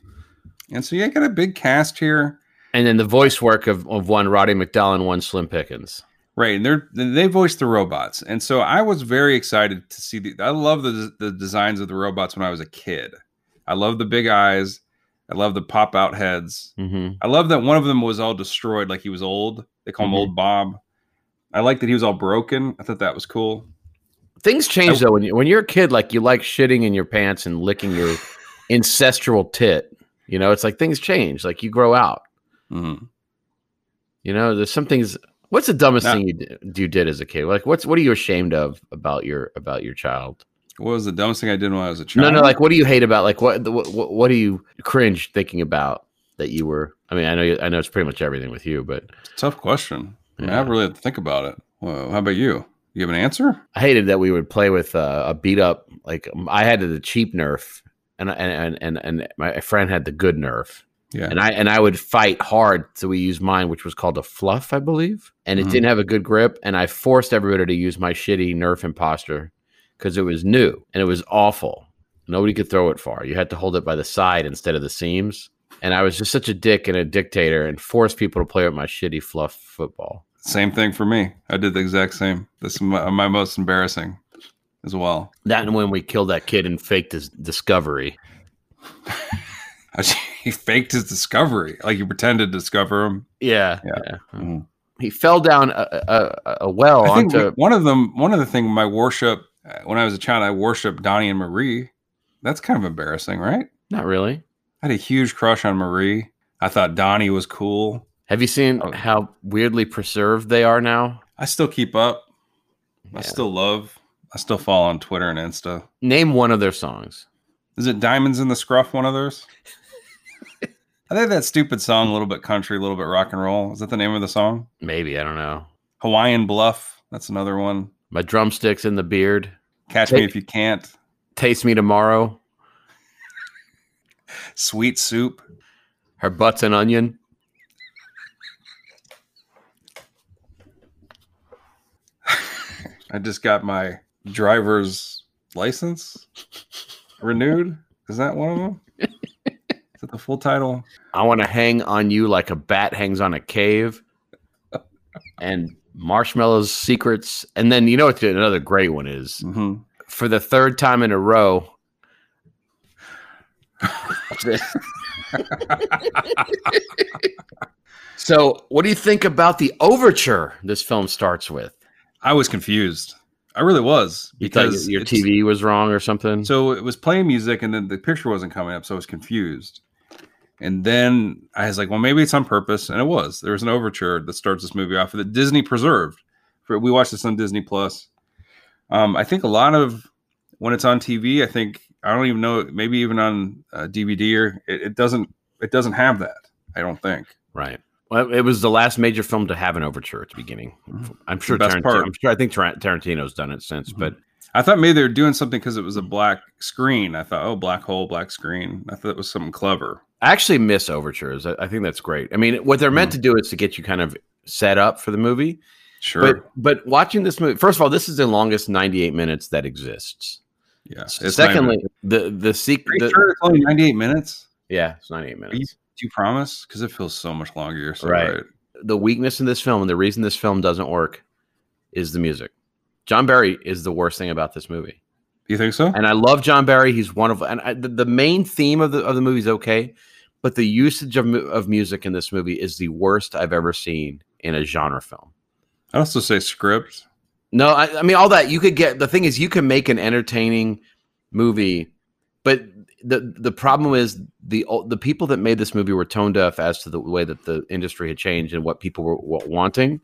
And so you got a big cast here. And then the voice work of, of one Roddy McDowall and one Slim Pickens. Right, and they're they voiced the robots, and so I was very excited to see the. I love the the designs of the robots when I was a kid. I love the big eyes. I love the pop out heads. Mm-hmm. I love that one of them was all destroyed, like he was old. They call him Mhm. Old Bob. I like that he was all broken. I thought that was cool. Things change though when you when you're a kid, like you like shitting in your pants and licking your ancestral tit. You know, it's like things change. Like you grow out. Mhm. You know, there's some things. What's the dumbest thing you did, you did as a kid? Like, what's what are you ashamed of about your about your child? What was the dumbest thing I did when I was a child? No, no. Like, what do you hate about? Like, what what what, what do you cringe thinking about that you were? I mean, I know you, I know it's pretty much everything with you, but tough question. I, mean, I really have to think about it. Well, how about you? You have an answer? I hated that we would play with uh, a beat up. Like, I had the cheap Nerf, and and and and my friend had the good Nerf. Yeah. and I and I would fight hard. So we used mine, which was called a fluff, I believe, and it Mhm. didn't have a good grip. And I forced everybody to use my shitty Nerf imposter because it was new and it was awful. Nobody could throw it far. You had to hold it by the side instead of the seams. And I was just such a dick and a dictator and forced people to play with my shitty fluff football. Same thing for me. I did the exact same. This is my, my most embarrassing as well. That and when we killed that kid and faked his discovery. he faked his discovery, like he pretended to discover him. Yeah, Yeah. Mhm. He fell down a, a, a- a well I think onto. one of them, one of the thing, my worship uh, when I was a child, I worshipped Donnie and Marie. That's kind of embarrassing, right? Not really. I had a huge crush on Marie. I thought Donnie was cool. Have you seen Oh. how weirdly preserved they are now? I still keep up. I still love. I still follow on Twitter and Insta. Name one of their songs. Is it Diamonds in the Scruff? One of theirs. I think that stupid song, a little bit country, a little bit rock and roll. Is that the name of the song? Maybe I don't know. Hawaiian Bluff. That's another one. My drumsticks in the beard. Catch me if you can't. Taste me tomorrow. Sweet soup. Her butts and onion. I just got my driver's license renewed. Is that one of them? That the full title? I want to hang on you like a bat hangs on a cave. And marshmallows secrets. And then you know what another great one is hmm for the third time in a row. so, what do you think about the overture this film starts with? I was confused. I really was You because your TV was wrong or something? So it was playing music, and then the picture wasn't coming up, so I was confused. And then I was like, "Well, maybe it's on purpose," and it was. There was an overture that starts this movie off that Disney preserved. For we watched this on Disney Plus. Um, I think a lot of when it's on TV, I think I don't even know, maybe even on uh, DVD or it, it doesn't. It doesn't have that. I don't think. Right. Well, it was the last major film to have an overture at the beginning. I'm sure. best Tarantino, part. I'm sure. I think Tar- Tarantino's done it since, Mhm. but I thought maybe they were doing something because it was a black screen. I thought, oh, black hole, black screen. I thought it was something clever. I actually miss overtures. I, I think that's great. I mean, what they're meant hmm. to do is to get you kind of set up for the movie. Sure. But but watching this movie, first of all, this is the longest 98 minutes that exists. yeah. Secondly, the the sequel. you sure it's only 98 minutes? Yeah, it's 98 Are you, minutes. Do you promise? Because it feels so much longer. You're so Right. right. The weakness in this film and the reason this film doesn't work is the music. John Barry is the worst thing about this movie. Do you think so? And I love John Barry. He's one of and I, the, the main theme of the of the movie is okay, but the usage of of music in this movie is the worst I've ever seen in a genre film. I'd also say script. No, I, I mean all that you could get. The thing is, you can make an entertaining movie, but the the problem is the the people that made this movie were tone deaf as to the way that the industry had changed and what people were, wanting.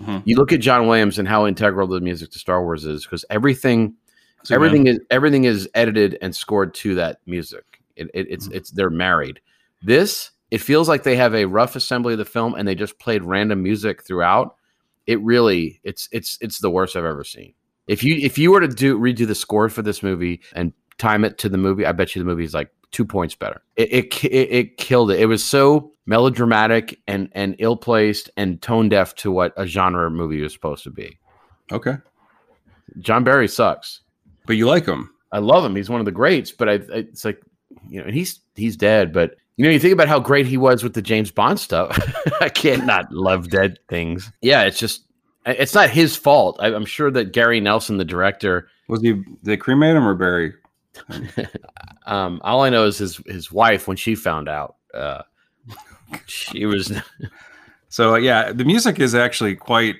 Mhm. You look at John Williams and how integral the music to Star Wars is because everything So, everything is everything is edited and scored to that music. It, it, it's Mhm. it's they're married. This it feels like they have a rough assembly of the film and they just played random music throughout. It really it's it's it's the worst I've ever seen. If you if you were to do redo the score for this movie and time it to the movie, I bet you the movie is like two points better. It it it, it killed it. It was so melodramatic and and ill placed and tone deaf to what a genre movie was supposed to be. Okay. John Barry sucks. But you like him. I love him. He's one of the greats, but I, I it's like you know, and he's he's dead, but you know, you think about how great he was with the James Bond stuff. I can't not love dead things. Yeah, it's just it's not his fault. I, I'm sure that Gary Nelson, the director, Was he? They cremate him or bury? um, all I know is his his wife when she found out, uh, she was So yeah, the music is actually quite.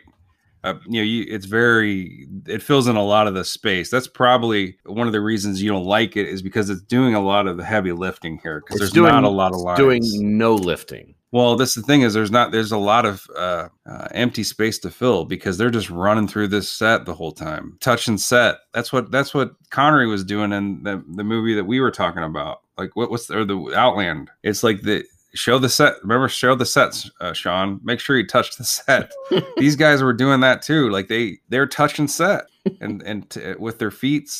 Uh, you know, you, it's very. It fills in a lot of the space. That's probably one of the reasons you don't like it is because it's doing a lot of the heavy lifting here. Because there's doing- not a lot of lines. doing no lifting. Well, that's the thing is there's not there's a lot of uh, uh, empty space to fill because they're just running through this set the whole time, touching set. That's what that's what Connery was doing in the the movie that we were talking about. Like what what's the, or the Outland? It's like the show the set. Remember, show the sets, uh, Sean. Make sure you touch the set. These guys were doing that too. Like they they're touching set and and t- with their feet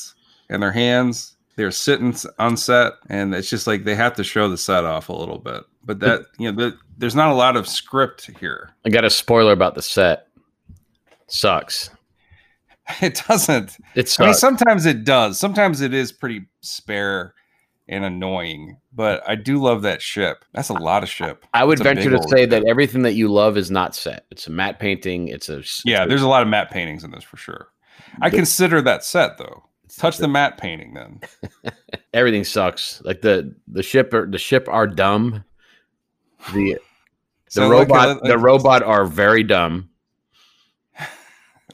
and their hands. They're sitting on set, and it's just like they have to show the set off a little bit. But that you know, the, there's not a lot of script here. I got a spoiler about the set. Sucks. It doesn't. It sucks. I mean, sometimes it does. Sometimes it is pretty spare and annoying. But I do love that ship. That's a lot of ship. I would venture to say ship. that everything that you love is not set. It's a matte painting. It's a it's Yeah, there's a lot of matte paintings in this for sure. I consider that set though. Touch the matte painting then. everything sucks. Like the the ship are the ship are dumb. The the So, like, robot the like- robot are very dumb.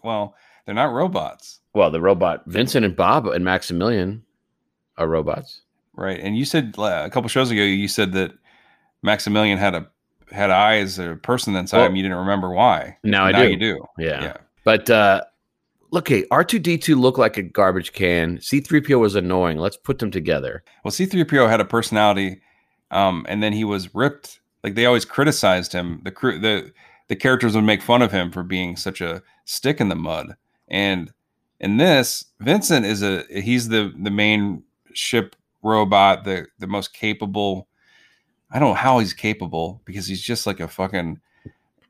Well, they're not robots, Well, the robot Vincent and Bob and Maximilian are robots. Right? And you said a couple shows ago, you said that Maximilian had a had eyes, a person inside Well, him. You didn't remember why. Now I now do. you do. Yeah. Yeah. But uh look, hey, R2D2 looked like a garbage can. C3PO was annoying. Let's put them together. Well, C3PO had a personality, um, and then he was ripped. Like they always criticized him. The crew, the the characters would make fun of him for being such a stick in the mud. And in this, Vincent is a he's the the main ship robot, the the most capable. I don't know how he's capable because he's just like a fucking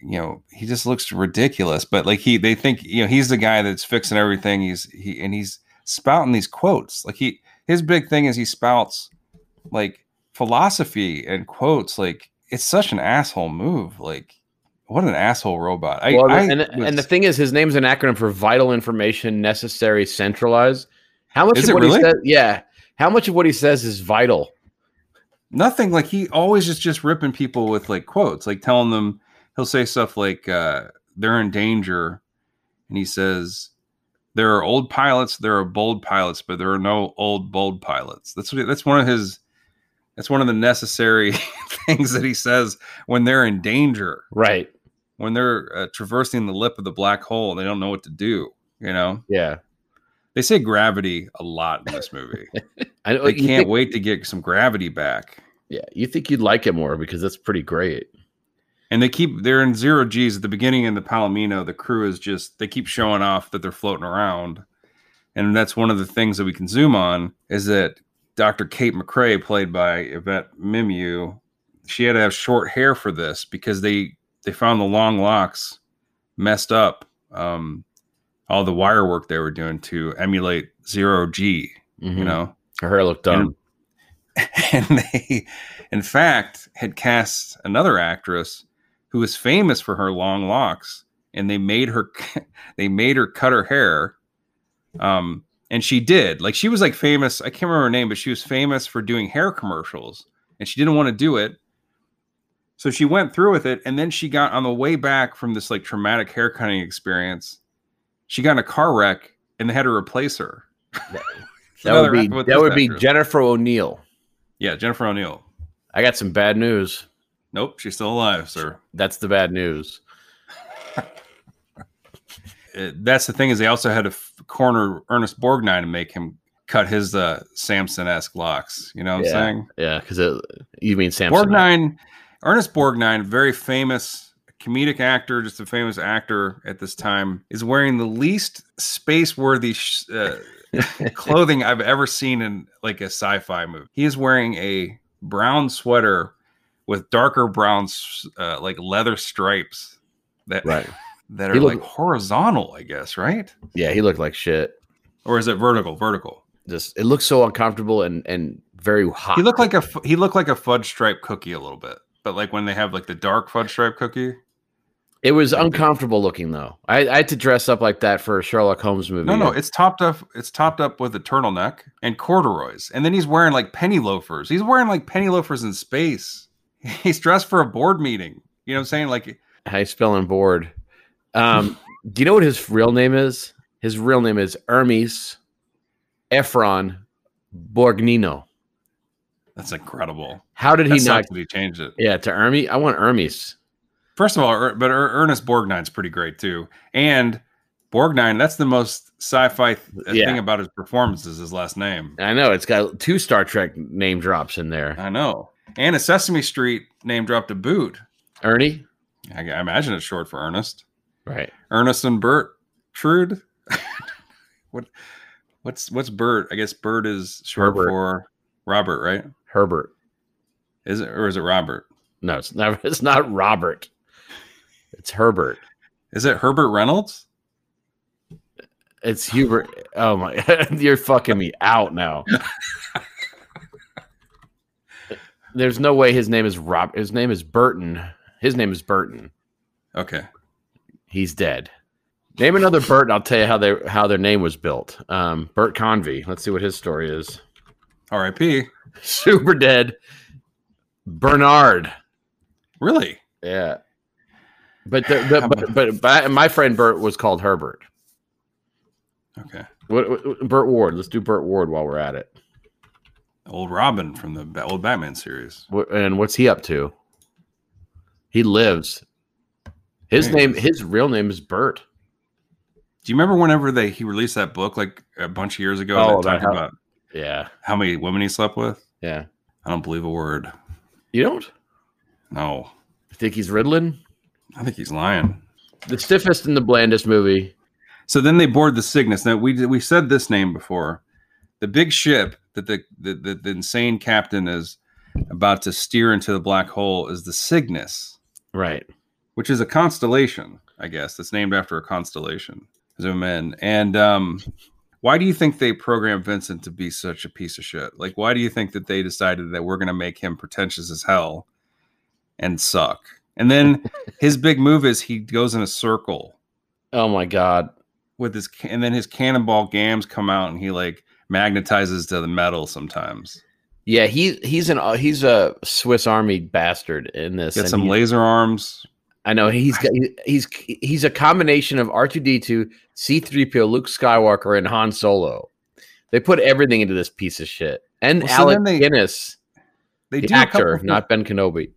you know he just looks ridiculous but like he they think you know he's the guy that's fixing everything he's he and he's spouting these quotes like he his big thing is he spouts like philosophy and quotes like it's such an asshole move like what an asshole robot I, well, I and, was- and the thing is, his name's an acronym for vital information necessary centralized. How much Is of it what really? he says? Yeah. How much of what he says is vital? nothing like he always is just ripping people with like quotes like telling them he'll say stuff like uh they're in danger and he says there are old pilots there are bold pilots but there are no old bold pilots that's what that's one of his that's one of the necessary things that he says when they're in danger Right. when they're uh, traversing the lip of the black hole and they don't know what to do you know Yeah. They say gravity a lot in this movie I know they can't think- wait to get some gravity back Yeah, you think you'd like it more because that's pretty great. And they keep they're in zero G's at the beginning in the Palomino. The crew is just they keep showing off that they're floating around. And that's one of the things that we can zoom on is that Dr. Kate McCrae, played by Yvette Mimieux, she had to have short hair for this because they they found the long locks messed up. Um, all the wire work they were doing to emulate zero G, Mhm. you know. her hair looked dumb. And- and they, in fact, had cast another actress who was famous for her long locks, and they made her they made her cut her hair. Um, and she did like she was like famous. I can't remember her name, but she was famous for doing hair commercials, and she didn't want to do it. So she went through with it, and then she got on the way back from this like traumatic hair cutting experience. She got in a car wreck, and they had to replace her. That would be that would be Jennifer O'Neill. Yeah, Jennifer O'Neill. I got some bad news. Nope, she's still alive, sir. That's the bad news. Uh, that's the thing is they also had to f- corner Ernest Borgnine to make him cut his uh, Samson-esque locks. You know what yeah. I'm saying? Yeah, because you mean Samson. Borgnine, Ernest Borgnine, very famous comedic actor, just a famous actor at this time, is wearing the least space-worthy sh- uh, clothing I've ever seen in like a sci-fi movie. He is wearing a brown sweater with darker brown, uh, like leather stripes that Right. that are looked- like horizontal, I guess, right? Yeah, he looked like shit. Or is it vertical? Vertical. Just it looks so uncomfortable and and very hot. He looked like a he looked like a fudge stripe cookie a little bit, but like when they have like the dark fudge stripe cookie. It was uncomfortable looking though. I, I had to dress up like that for a Sherlock Holmes movie. No, no, it's topped up. It's topped up with a turtleneck and corduroys, and then he's wearing like penny loafers. He's wearing like penny loafers in space. He's dressed for a board meeting. You know what I'm saying? Like How you spelling bored? Um, do you know what his real name is? His real name is Hermes Effron Borgnino. that's incredible. How did He not? that he changed it. Yeah, to Hermes. I want Hermes. First of all, Er- but Er- Ernest Borgnine's pretty great too, and Borgnine. That's the most sci-fi th- Yeah. thing about his performance is his last name. I know it's got two Star Trek name drops in there. I know, and a Sesame Street name dropped to boot. Ernie, I, I imagine it's short for Ernest. right? Ernest and Bert Trude. what what's what's Bert? I guess Bert is short Herbert. for Robert, right? Herbert. Is it or is it Robert? No, it's not. It's not Robert. It's Herbert. Is it Herbert Reynolds? It's Hubert. Oh my! You're fucking me out now. There's no way his name is Rob. His name is Burton. His name is Burton. Okay. He's dead. Name another Bert, and I'll tell you how they how their name was built. Um, Bert Convy. Let's see what his story is. R.I.P. Super dead. Bernard. Really? Yeah. But the, the but, but but my friend Bert was called Herbert. Okay. What, what Burt Ward? Let's do Burt Ward while we're at it. Old Robin from the old Batman series. What, and what's he up to? He lives. His name, his real name is Bert. Do you remember whenever they he released that book like a bunch of years ago Oh, that talked about Yeah, how many women he slept with? yeah. I don't believe a word. You don't No. I think he's riddling? I think he's lying. The stiffest and the blandest movie. So then they board the Cygnus. Now we we said this name before. The big ship that the the, the, the insane captain is about to steer into the black hole is the Cygnus, Right. which is a constellation, I guess. That's named after a constellation. Zoom in. And um why do you think they programmed Vincent to be such a piece of shit? Like why do you think that they decided that we're gonna make him pretentious as hell and suck? And then his big move is he goes in a circle Oh my god. with his and then his cannonball gams come out and he like magnetizes to the metal sometimes. Yeah, he he's an he's a Swiss Army bastard in this. Get some he- laser arms. I know he's got, he's he's a combination of R two D two, C three PO, Luke Skywalker, and Han Solo. They put everything into this piece of shit. And Well, Alec they- Guinness, They the do actor, not Ben Kenobi.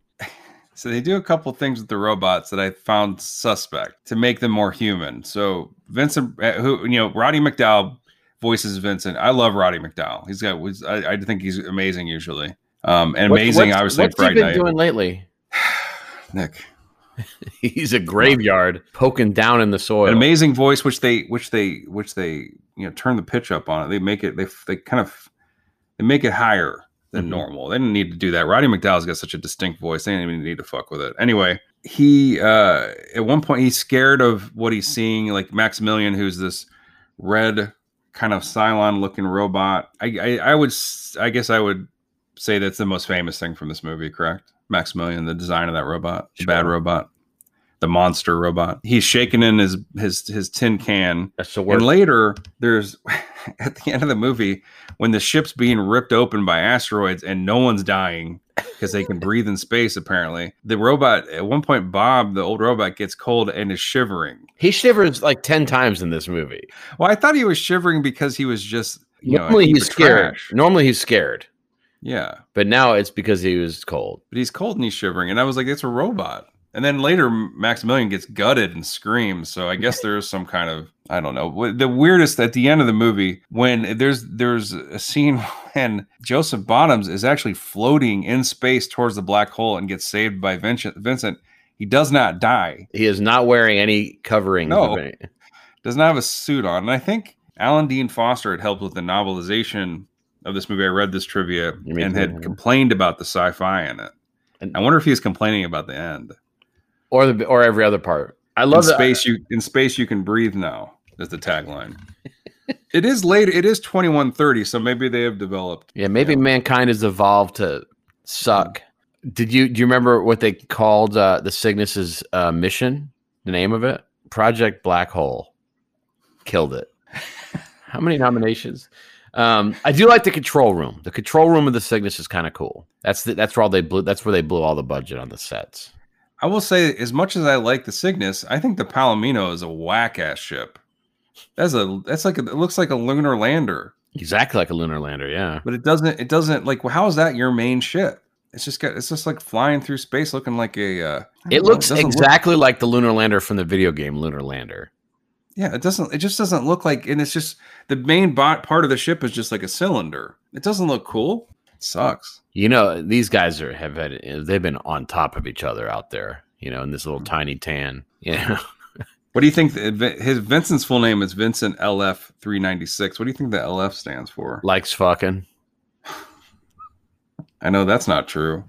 So they do a couple things with the robots that I found suspect to make them more human. So Vincent, uh, who you know, Roddy McDowall voices Vincent. I love Roddy McDowall. He's got. I, I think he's amazing usually. Um, and amazing, what's, obviously. What's he been Night. doing lately? Nick, He's a graveyard poking down in the soil. an amazing voice, which they, which they, which they, you know, turn the pitch up on it. They make it. They, they kind of, they make it higher than Mhm. normal. They didn't need to do that. Roddy McDowall's got such a distinct voice. They didn't even need to fuck with it. Anyway, he uh at one point he's scared of what he's seeing, like Maximilian, who's this red kind of Cylon looking robot. I, I I would I guess I would say that's the most famous thing from this movie, correct? Maximilian, the design of that robot, the bad robot, the monster robot. He's shaking in his his his tin can. That's the And later, there's at the end of the movie when the ship's being ripped open by asteroids and no one's dying because they can breathe in space. Apparently, the robot at one point, Bob, the old robot, gets cold and is shivering. He shivers like ten times in this movie. Well, I thought he was shivering because he was just you know, Normally heap he's scared. trash. Normally he's scared, Yeah, but now it's because he was cold. but he's cold and he's shivering, and I was like, "It's a robot." And then later, Maximilian gets gutted and screams. So I guess there is some kind of I don't know. The weirdest at the end of the movie when there's there's a scene when Joseph Bottoms is actually floating in space towards the black hole and gets saved by Vincent. Vincent. He does not die. He is not wearing any covering. No. any- Does not have a suit on. And I think Alan Dean Foster had helped with the novelization of this movie. I read this trivia and had complained about the sci-fi in it. And- I wonder if he's complaining about the end. Or the or every other part. I in love that. space you in space you can breathe now is the tagline it is late it is 2130 so maybe they have developed Yeah, maybe Yeah. mankind has evolved to suck. Did you do you remember what they called uh, the Cygnus's uh, mission? The name of it, Project Black Hole. Killed it. How many nominations? Um, I do like the control room. The control room of the Cygnus is kind of cool. That's the, that's where all they blew. That's where they blew all the budget on the sets. I will say as much as i like the cygnus i think the palomino is a whack-ass ship that's a that's like a, it looks like a lunar lander Exactly like a lunar lander. Yeah. but it doesn't it doesn't like how is that your main ship it's just got it's just like flying through space looking like a uh, It know, looks look- exactly like the lunar lander from the video game Lunar Lander. yeah it doesn't it just doesn't look like and it's just the main bot part of the ship is just like a cylinder it doesn't look cool it sucks You know, these guys are have had they've been on top of each other out there. You know, in this little mm. tiny tan. Yeah, What do you think? The, his Vincent's full name is Vincent LF three ninety six. What do you think the LF stands for? likes fucking. I know that's not true.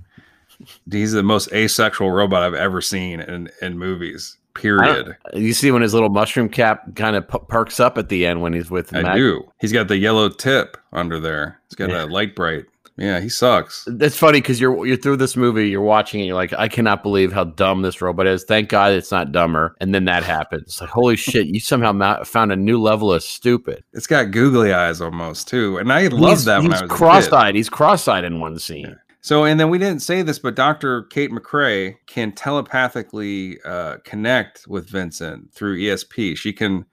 He's the most asexual robot I've ever seen in in movies. Period. You see when his little mushroom cap kind of p- perks up at the end when he's with I, Mac- do. He's got the yellow tip under there. He's got Yeah. that light bright. Yeah, he sucks. That's funny because you're you're through this movie, you're watching it, you're like, I cannot believe how dumb this robot is. Thank God it's not dumber. And then that happens. It's like, holy shit, you somehow ma- found a new level of stupid. It's got googly eyes almost too, and I loved He's- that when he's I was a kid. cross-eyed. He's cross-eyed in one scene. So, and then we didn't say this, but Dr. Kate McCrae can telepathically uh, connect with Vincent through ESP. She can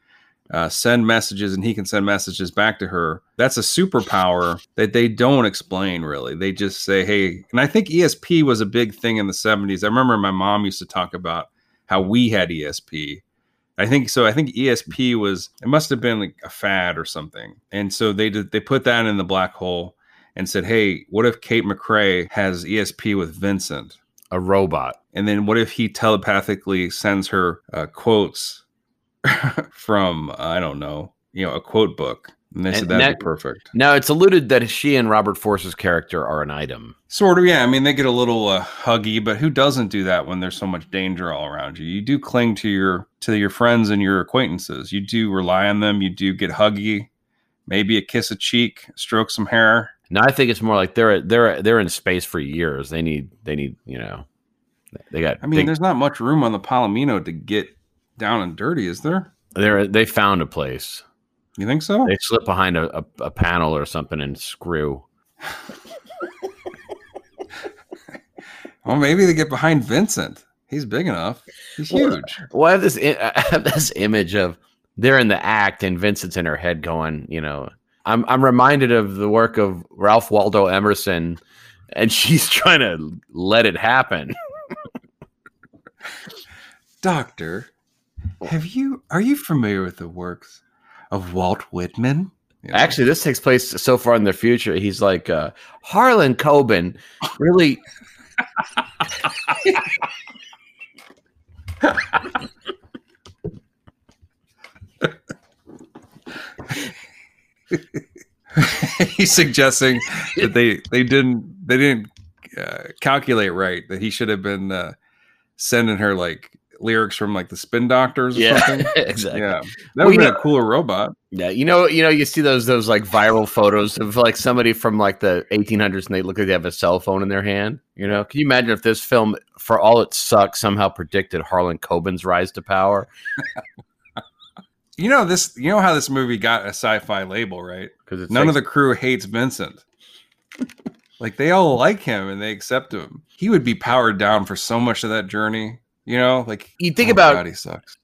uh, send messages and he can send messages back to her. That's a superpower that they don't explain really. They just say, hey, and I think ESP was a big thing in the 70s. I remember my mom used to talk about how we had ESP. I think so. I think ESP was it must have been like a fad or something, and so they did they put that in the black hole and said, "Hey, what if Kate McCrae has ESP with Vincent? A robot. And then what if he telepathically sends her uh, quotes from I don't know, you know, a quote book?" And they said that'd that- be perfect. Now it's alluded that she and Robert Force's character are an item. Sort of, yeah. I mean, they get a little uh, huggy, but who doesn't do that when there's so much danger all around you? You do cling to your to your friends and your acquaintances. You do rely on them. You do get huggy. Maybe a kiss a cheek, stroke some hair. No, I think it's more like they're they're they're in space for years. They need they need you know they got. I mean, they, there's not much room on the Palomino to get down and dirty, is there? they're they found a place. You think so? They slip behind a, a, a panel or something and screw. Well, maybe they get behind Vincent. He's big enough. He's Well, huge. Well, I have this I have this image of they're in the act and Vincent's in her head going, you know, I'm I'm reminded of the work of Ralph Waldo Emerson, and she's trying to let it happen. Doctor, have you are you familiar with the works of Walt Whitman? You know? Actually, this takes place so far in the future. He's like uh, Harlan Coben, really. he's suggesting that they they didn't they didn't uh, calculate right that he should have been uh, sending her like lyrics from like the Spin Doctors or Yeah, something. exactly. Yeah, that would been know- a cooler robot. Yeah, you know, you know, you see those those like viral photos of like somebody from like the 1800s, and they look like they have a cell phone in their hand. You know, can you imagine if this film, for all it sucks, somehow predicted Harlan Coben's rise to power? You know this. You know how this movie got a sci-fi label, right? Because None like- of the crew hates Vincent. like they all like him and they accept him. He would be powered down for so much of that journey. You know, like You think oh, about- God, he sucks.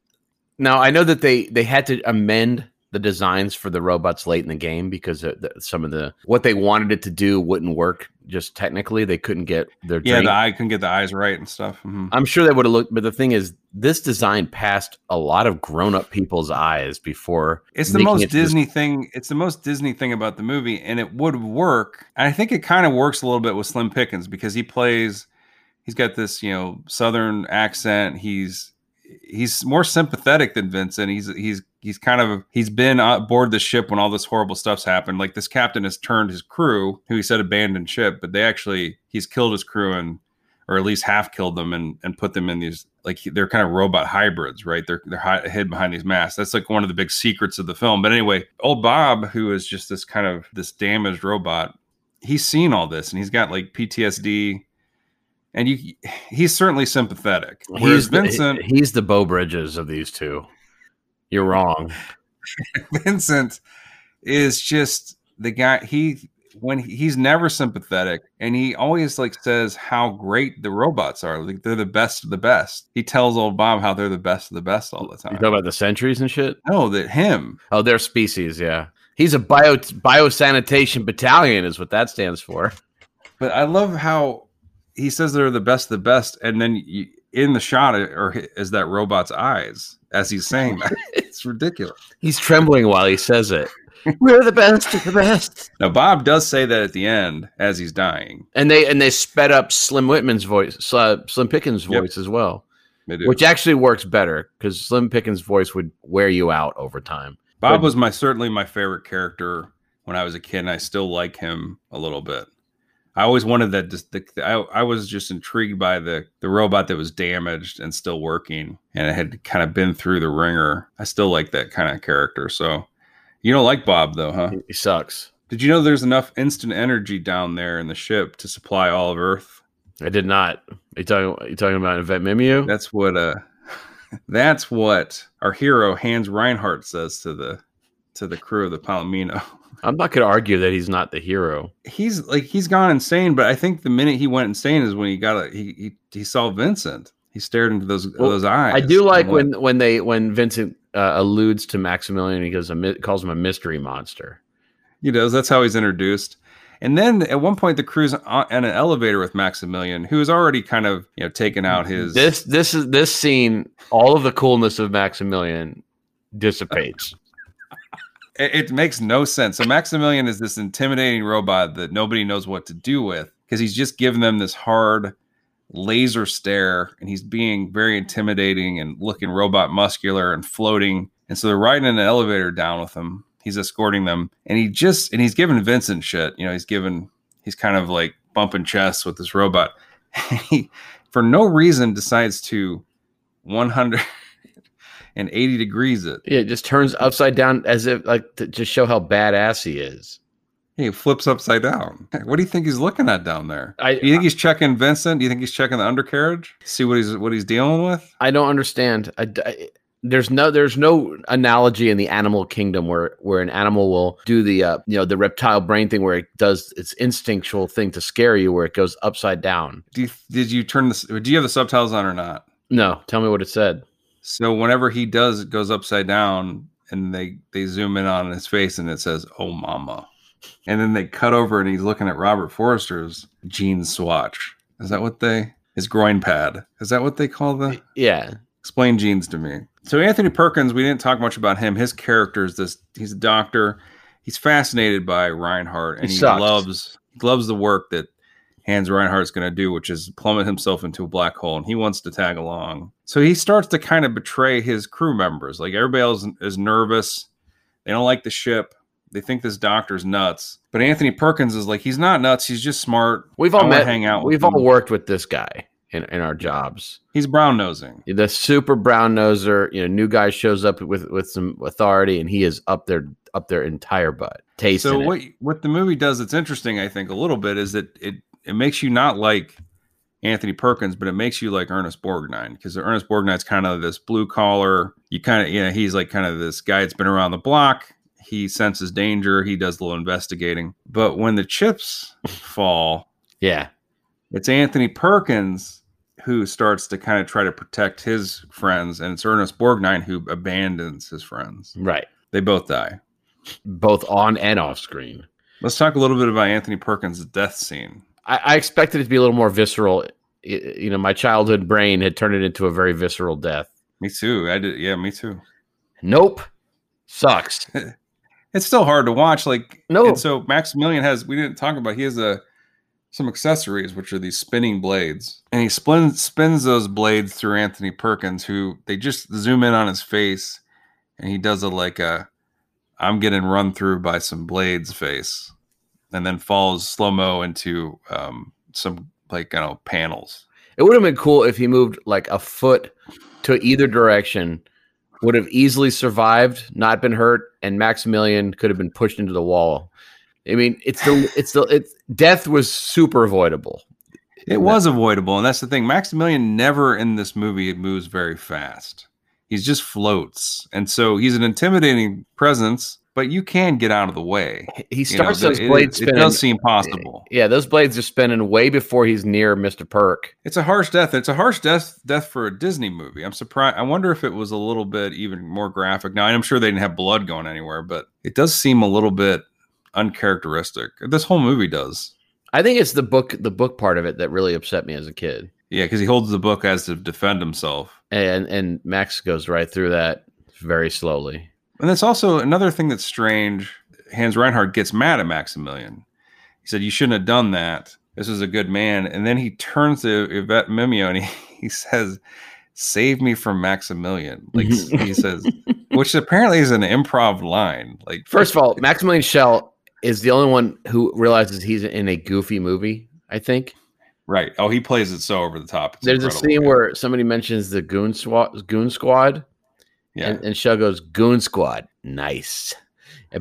Now I know that they they had to amend the designs for the robots late in the game because the, some of the what they wanted it to do wouldn't work. Just technically, they couldn't get their Yeah, drain- the eye couldn't get the eyes right and stuff. Mhm. I'm sure they would have looked, but the thing is, this design passed a lot of grown up people's eyes before. It's the most it to this- Disney thing. It's the most Disney thing about the movie, and it would work. And I think it kind of works a little bit with Slim Pickens because he plays. He's got this, you know, Southern accent. He's he's more sympathetic than Vincent. He's he's he's kind of he's been on board the ship when all this horrible stuff's happened. Like this captain has turned his crew, who he said abandoned ship, but they actually he's killed his crew and or at least half killed them and and put them in these like they're kind of robot hybrids, right? They're they're hi- hid behind these masks. That's like one of the big secrets of the film. But anyway, old Bob, who is just this kind of this damaged robot, he's seen all this and he's got like PTSD. And you, he's certainly sympathetic. Whereas He's the, Vincent, he's the Beau Bridges of these two. You're wrong. Vincent is just the guy. He when he- he's never sympathetic, and he always like says how great the robots are. Like they're the best of the best. He tells old Bob how they're the best of the best all the time. You talk about the centuries and shit. No, that him. Oh, their species. Yeah, he's a bio biosanitation battalion, is what that stands for. But I love how he says they're the best of the best, and then you, in the shot or is that robot's eyes as he's saying that. it's ridiculous. He's trembling while he says it. We're the best of the best. Now Bob does say that at the end as he's dying. And they and they sped up Slim Whitman's voice, uh, Slim Pickens' Yep. voice as well, which actually works better because Slim Pickens' voice would wear you out over time. Bob But- was my certainly my favorite character when I was a kid, and I still like him a little bit. I always wanted that. Just the, I, I was just intrigued by the the robot that was damaged and still working, and it had kind of been through the ringer. I still like that kind of character. So you don't like Bob though, huh? He- sucks. Did you know there's enough instant energy down there in the ship to supply all of Earth? I did not. Are you talking? Are you talking about Invent Mimiu? That's what uh, that's what our hero Hans Reinhardt says to the to the crew of the Palomino. I'm not going to argue that he's not the hero. he's like he's gone insane but i think the minute he went insane is when he got a he he, he saw vincent he stared into those Well, those eyes I do like and went, when when they when Vincent uh, alludes to Maximilian. He goes a calls him a mystery monster. he does that's how he's introduced and then at one point the crew's on, in an elevator with maximilian who has already kind of you know taken out his This this is this scene. All of the coolness of Maximilian dissipates. It, it makes no sense. So maximilian is this intimidating robot that nobody knows what to do with because he's just giving them this hard laser stare and he's being very intimidating and looking robot muscular and floating. And so they're riding in an elevator down with him. He's escorting them and he just and he's giving vincent shit. You know he's giving he's kind of like bumping chests with this robot. He for no reason decides to 180 degrees it Yeah, it just turns upside down as if like to just show how badass he is. he flips upside down what do you think he's looking at down there I do you think he's checking vincent do you think he's checking the undercarriage see what he's what he's dealing with I don't understand. I, I- there's no there's no analogy in the animal kingdom where where an animal will do the uh, you know the reptile brain thing where it does its instinctual thing to scare you where it goes upside down. do you, did you turn this do you have the subtitles on or not No, tell me what it said. So whenever he does, it goes upside down, and they they zoom in on his face, and it says "Oh, mama," and then they cut over, and he's looking at Robert Forster's jean swatch. Is that what they? His groin pad. Is that what they call the? Yeah, Explain jeans to me. So Anthony Perkins, we didn't talk much about him. His character is this. He's a doctor. He's fascinated by Reinhardt, and He he, loves he loves the work that Hans Reinhardt's going to do, which is plummet himself into a black hole, and he wants to tag along. So he starts to kind of betray his crew members. Like everybody else is nervous. They don't like the ship. They think this doctor's nuts. But Anthony Perkins is like, he's not nuts. He's just smart. we've all met. hang out with We've him. all worked with this guy, in, in our jobs. He's brown nosing. The super brown noser, you know, new guy shows up with with some authority, and he is up their up their entire butt. Tasting So it. what what the movie does that's interesting, I think, a little bit is that it it makes you not like Anthony Perkins, but it makes you like Ernest Borgnine because Ernest Borgnine's kind of this blue collar. You kind of yeah, he's like kind of this guy that's been around the block. He senses danger. He does a little investigating. But when the chips fall, Yeah, it's Anthony Perkins who starts to kind of try to protect his friends, and it's Ernest Borgnine who abandons his friends. right. They both die. Both on and off screen. Let's talk a little bit about Anthony Perkins' death scene. I, I expected it to be a little more visceral. I- You know, my childhood brain had turned it into a very visceral death. Me too. I did. Yeah, me too. Nope, sucks. It's still hard to watch. Like No. so Maximilian has. We didn't talk about. He has a some accessories, which are these spinning blades, and he spins spins those blades through Anthony Perkins, who they just zoom in on his face, and he does a like a I'm getting run through by some blades face, and then falls slow mo into um, some like you know panels. It would have been cool if he moved like a foot to either direction, would have easily survived, not been hurt, and Maximilian could have been pushed into the wall. I mean, it's the it's the it's death was super avoidable. It was avoidable, and that's the thing. Maximilian never in this movie moves very fast. He's just floats, and so he's an intimidating presence. But you can get out of the way. He You know, starts those it- blades it, spinning. does seem possible. Eh, yeah, those blades are spinning way before he's near Mr. Perk. It's a harsh death. It's a harsh death death for a Disney movie. I'm surprised. I wonder if it was a little bit even more graphic. Now I'm sure they didn't have blood going anywhere, but it does seem a little bit uncharacteristic. This whole movie does. I think it's the book the book part of it that really upset me as a kid. Yeah, because he holds the book as to defend himself. And and Max goes right through that very slowly. And that's also another thing that's strange. Hans Reinhardt gets mad at Maximilian. He said, You shouldn't have done that. This is a good man. And then he turns to Yvette Mimeo and he, he says, Save me from Maximilian. Like mhm. he says, which apparently is an improv line. Like First of all, Maximilian Schell is the only one who realizes he's in a goofy movie, I think. right. Oh, he plays it so over the top. It's There's a scene where somebody mentions the goon squad goon squad yeah. and, and Schell goes, Goon Squad. Nice.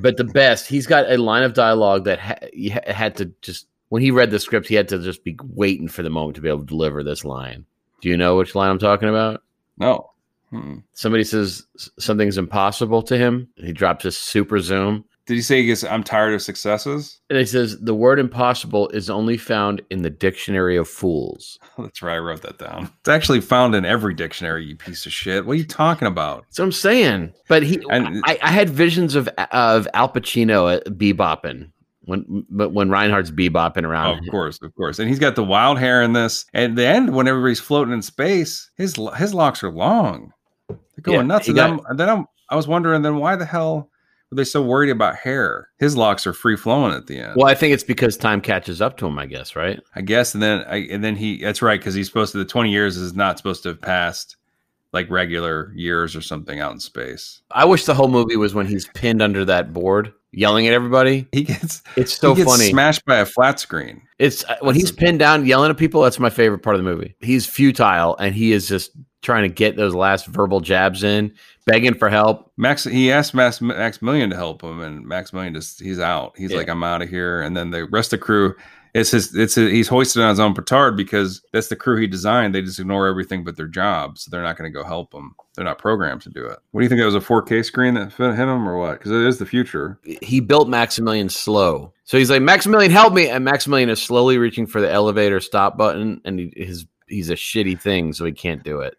But the best, he's got a line of dialogue that ha- he had to just, when he read the script, he had to just be waiting for the moment to be able to deliver this line. Do you know which line I'm talking about? no. Hmm. Somebody says something's impossible to him. He drops his super zoom. Did he say he gets, I'm tired of successes? And he says, the word impossible is only found in the dictionary of fools. That's right. I wrote that down. It's actually found in every dictionary, you piece of shit. What are you talking about? That's what I'm saying. But he, And- I, I had visions of of Al Pacino uh, bebopping when, but when Reinhardt's bebopping around. Of course, of course. And he's got the wild hair in this. At the end, when everybody's floating in space, his his locks are long. They're going Yeah, nuts. And then, I'm, and then I'm, I was wondering, then why the hell were they so worried about hair? His locks are free flowing at the end. Well, I think it's because time catches up to him. I guess, right? I guess. And then, I, and then he. That's right, because he's supposed to. The twenty years is not supposed to have passed like regular years or something out in space. I wish the whole movie was when he's pinned under that board, yelling at everybody. He gets It's so he gets funny. smashed by a flat screen. It's uh, when he's pinned down, yelling at people. That's my favorite part of the movie. He's futile, and he is just trying to get those last verbal jabs in, begging for help. Max he asked Max Maximilian to help him, and Maximilian just he's out. He's Yeah. like, I'm out of here. And then the rest of the crew, it's his it's his, he's hoisted on his own petard because that's the crew he designed. They just ignore everything but their jobs. So they're not going to go help him. They're not programmed to do it. What do you think? That was a 4K screen that fit- hit him, or what? Because it is the future. He built Maximilian slow, so he's like, "Maximilian, help me!" And Maximilian is slowly reaching for the elevator stop button, and he, his he's a shitty thing, so he can't do it.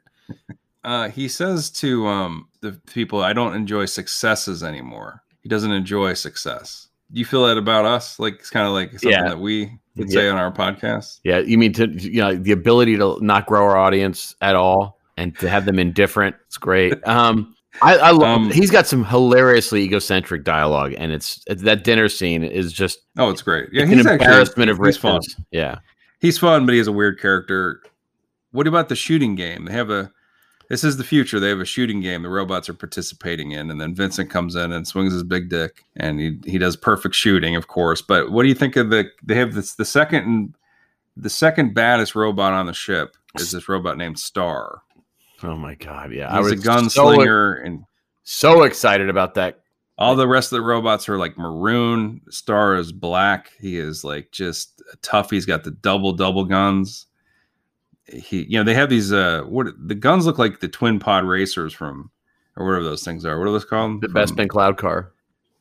Uh, he says to um, the people, "I don't enjoy successes anymore." He doesn't enjoy success. Do you feel that about us? Like it's kind of like something Yeah. that we would Yeah. say on our podcast. Yeah, you mean to you know the ability to not grow our audience at all and to have them indifferent. It's great. Um, I, I love. Um, he's got some hilariously egocentric dialogue, and it's, that dinner scene is just Oh, it's great. Yeah, he's an actually embarrassment of he's fun. riches. Yeah, He's fun, but he has a weird character. What about the shooting game? They have a. This is the future. They have a shooting game the robots are participating in, and then Vincent comes in and swings his big dick, and he he does perfect shooting, of course. But what do you think of the? They have this the second and the second baddest robot on the ship. is this robot named Star. Oh my god, yeah. He's a so, gunslinger, and so excited about that. all the rest of the robots are like maroon. Star is black. He is like just tough. He's got the double double guns. He, you know, they have these. Uh, what the guns look like the twin pod racers from, or whatever those things are. What are those called? The From- Bespin cloud car.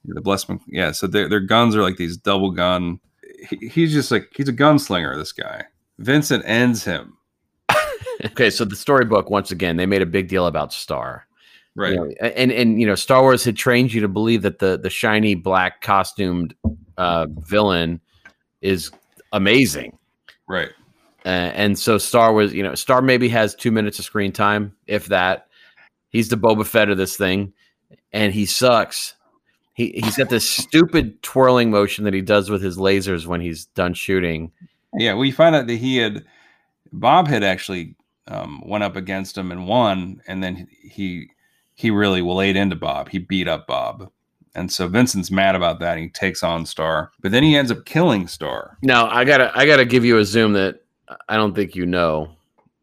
the Blessman. Yeah, so their their guns are like these double gun. He, he's just like he's a gunslinger. This guy. Vincent ends him. Okay, so the storybook once again they made a big deal about Star. Right. You know, and and you know Star Wars had trained you to believe that the the shiny black costumed uh, villain is amazing. Right. Uh, and so Star was, you know, Star maybe has two minutes of screen time, if that. He's the Boba Fett of this thing, and he sucks. He he's got this stupid twirling motion that he does with his lasers when he's done shooting. Yeah, we find out that he had Bob had actually um, went up against him and won, and then he he really laid into Bob. He beat up Bob, and so Vincent's mad about that. He takes on Star, but then he ends up killing Star. Now I gotta I gotta give you a zoom that I don't think you know.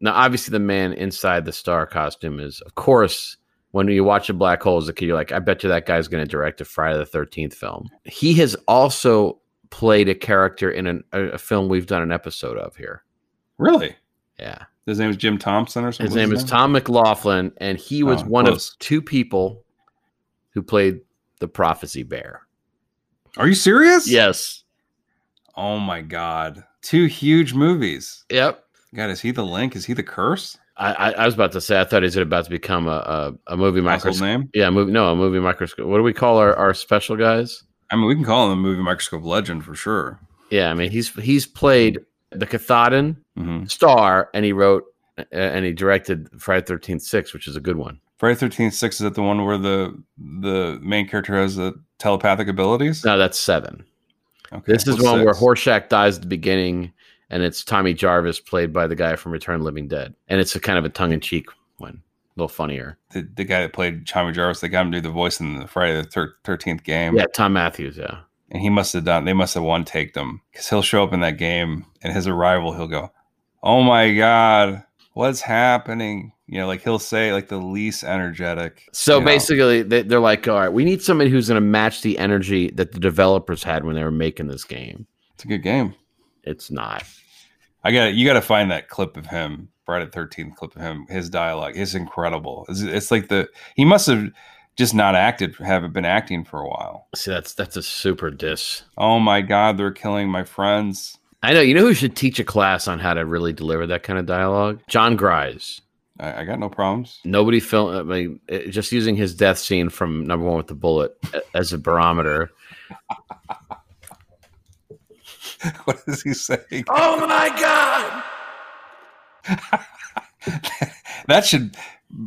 Now obviously the man inside the Star costume is, of course, when you watch a black hole as a kid, you're like, I bet you that guy's going to direct a Friday the Thirteenth film. He has also played a character in an, a, a film we've done an episode of here. Really, Yeah, his name is Jim Thompson or something. his name is Tom McLoughlin, and he was Oh, one close. of two people who played the Prophecy Bear. Are you serious? Yes. Oh my god, two huge movies. Yep. God, is he the link? Is he the curse? I, I, I was about to say I thought he's about to become a a, a movie microscope. name? Yeah, movie. No, a movie microscope. What do we call our, our special guys? I mean, we can call him a movie microscope legend for sure. Yeah, I mean he's he's played the Katahdin hmm star, and he wrote uh, and he directed Friday Thirteenth Six, which is a good one. Friday Thirteenth Six is that the one where the the main character has the telepathic abilities? No, that's seven. Okay, This is what's one where six? Horshack dies at the beginning, and it's Tommy Jarvis played by the guy from Return of the Living Dead, and it's a kind of a tongue in cheek one, a little funnier. the, the guy that played Tommy Jarvis, they got him to do the voice in the Friday the Thirteenth game. Yeah, Thom Mathews. Yeah. and he must have done. They must have one taked him because he'll show up in that game, and his arrival, he'll go, "Oh my god, what's happening?" You know, like he'll say like the least energetic. So know. basically, they, they're like, all right, we need somebody who's going to match the energy that the developers had when they were making this game. it's a good game. It's not. I got you. Got to find that clip of him, Friday Thirteenth clip of him. His dialogue is incredible. It's, it's like the he must have just not acted, haven't been acting for a while. See, that's that's a super diss. Oh my god, they're killing my friends. I know. You know who should teach a class on how to really deliver that kind of dialogue? Jon Gries. I, I got no problems. Nobody film. I mean, eh, just using his death scene from Number One with the Bullet as a barometer. what is he saying? Oh my god! that should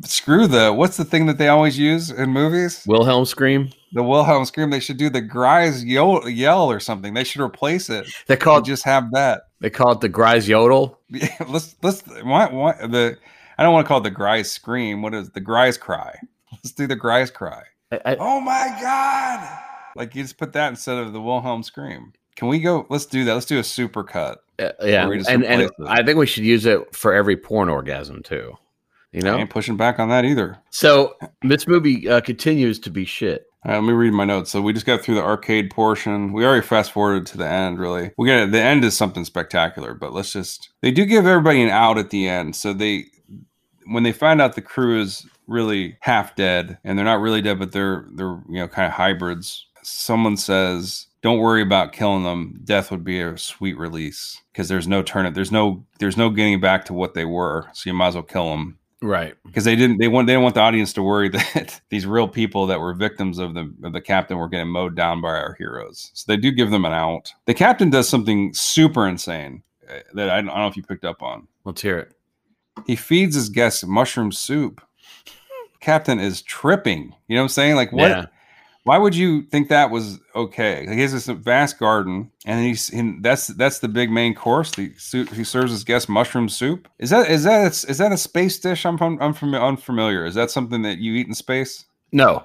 screw the what's the thing that they always use in movies? Wilhelm scream. The Wilhelm scream. They should do the Gries yell, yell or something. They should replace it. They call it. just have that. They call it the Gries yodel. let's let's why, why the I don't want to call it the Gries scream. What is the Gries cry? Let's do the Gries cry. I, I, Oh my god! Like you just put that instead of the Wilhelm scream. Can we go? Let's do that. Let's do a super cut. Uh, yeah, Or we just and, and it. I think we should use it for every porn orgasm too. You know, I ain't pushing back on that either. So this movie uh, continues to be shit. All right, let me read my notes. So we just got through the arcade portion. We already fast forwarded to the end. Really, we got the end is something spectacular. But let's just they do give everybody an out at the end. So they when they find out the crew is really half dead and they're not really dead, but they're they're you know kind of hybrids. Someone says, "Don't worry about killing them. Death would be a sweet release because there's no turn. There's no there's no getting back to what they were. So you might as well kill them." Right. because they didn't they want they didn't want the audience to worry that these real people that were victims of the of the captain were getting mowed down by our heroes. So they do give them an out. The captain does something super insane uh, that I don't, I don't know if you picked up on. Let's hear it. He feeds his guests mushroom soup. Captain is tripping. You know what I'm saying? Like what? Yeah. Why would you think that was okay? Like he has this vast garden, and he's and that's that's the big main course. The soup, he serves his guests mushroom soup. Is that is that a, is that a space dish? I'm from I'm from unfamiliar. Is that something that you eat in space? No.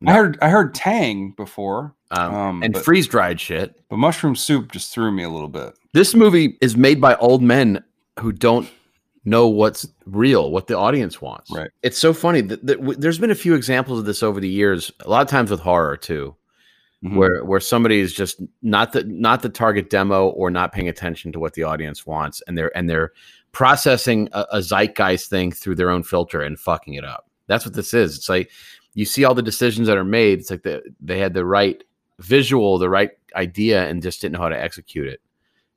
No. I heard I heard tang before, Um, Um, and freeze dried shit. but mushroom soup just threw me a little bit. This movie is made by old men who don't know what's real, what the audience wants. Right. It's so funny that, that w- there's been a few examples of this over the years. A lot of times with horror too, Mhm. where where somebody is just not the not the target demo or not paying attention to what the audience wants, and they're and they're processing a, a zeitgeist thing through their own filter and fucking it up. That's what this is. It's like you see all the decisions that are made. It's like the, they had the right visual, the right idea, and just didn't know how to execute it.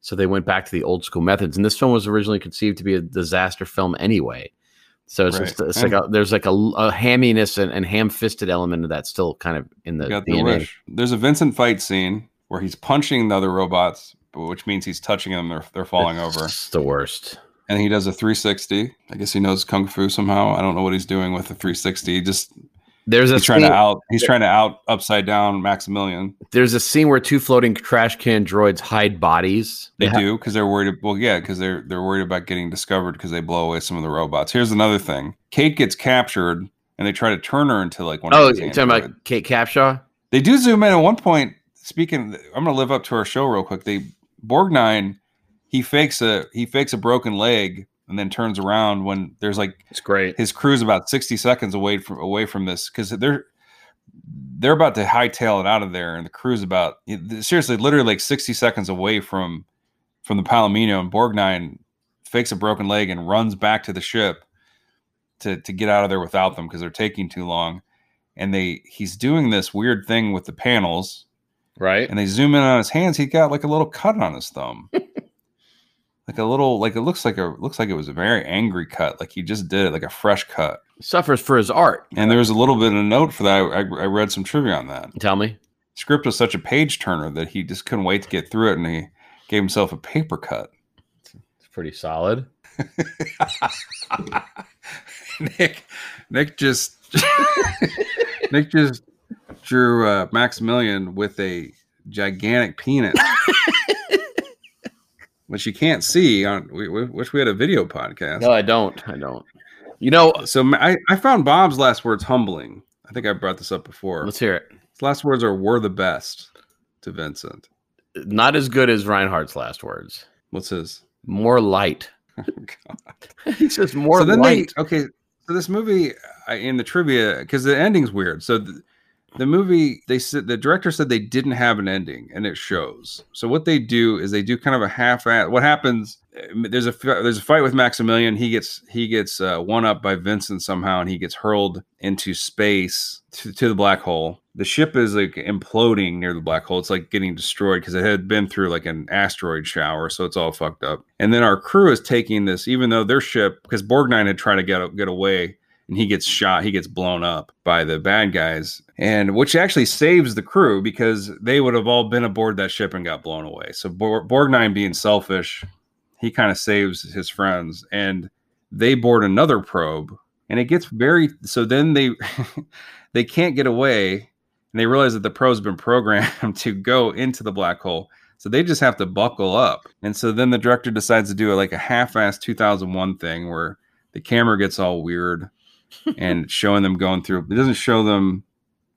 So they went back to the old school methods. And this film was originally conceived to be a disaster film anyway. So it's, Right. just, it's like a, there's like a, a hamminess and, and ham fisted element of that still kind of in the got the DNA. wish. There's a Vincent fight scene where he's punching the other robots, which means he's touching them. They're they're falling over, It's the worst. and he does a 360. I guess he knows kung fu somehow. I don't know what he's doing with the 360. He just There's a he's trying scene, to out. He's trying to out upside down Maximilian. there's a scene where two floating trash can droids hide bodies. They ha- do because they're worried. Well, yeah, because they're they're worried about getting discovered because they blow away some of the robots. Here's another thing: Kate gets captured, and they try to turn her into like one. Oh, you're talking about Kate Capshaw? They do zoom in at one point. Speaking, I'm going to live up to our show real quick. They Borgnine, he fakes a he fakes a broken leg and then turns around when there's like It's great. his crew's about 60 seconds away from away from this because they're they're about to hightail it out of there, and the crew's about seriously, literally like 60 seconds away from from the Palomino, and Borgnine fakes a broken leg and runs back to the ship to to get out of there without them because they're taking too long. And they he's doing this weird thing with the panels, Right? and they zoom in on his hands. He got like a little cut on his thumb. like a little like it looks like a looks like it was a very angry cut like he just did it like a fresh cut Suffers for his art. and there was a little bit of a note for that. I, I read some trivia on that. Tell me. Script was such a page turner that he just couldn't wait to get through it, and he gave himself a paper cut. It's pretty solid. Nick, Nick just Nick just drew uh, Maximilian with a gigantic penis, which you can't see on. We, we wish we had a video podcast. No, I don't. I don't. You know, So I, I found Bob's last words humbling. I think I brought this up before. let's hear it. His last words are "We're the best" to Vincent. Not as good as Reinhardt's last words. What's his? More light. Oh, he says more so then light. they okay. So this movie I, in the trivia because the ending's weird. So the, the movie they said the director said they didn't have an ending, and it shows. So what they do is they do kind of a half. What happens? uh, There's a there's a fight with Maximilian. He gets he gets uh, one up by Vincent somehow, and he gets hurled into space to, to the black hole. The ship is like imploding near the black hole. It's like getting destroyed because it had been through like an asteroid shower, so it's all fucked up. And then our crew is taking this, even though their ship, because Borgnine had tried to get get away, and he gets shot, he gets blown up by the bad guys, and which actually saves the crew because they would have all been aboard that ship and got blown away. So Bor- Borgnine being selfish, he kind of saves his friends, and they board another probe, and it gets very. So then they they can't get away and they realize that the pro's been programmed to go into the black hole. So they just have to buckle up. And so then the director decides to do like a half-assed 2001 thing where the camera gets all weird and showing them going through. It doesn't show them.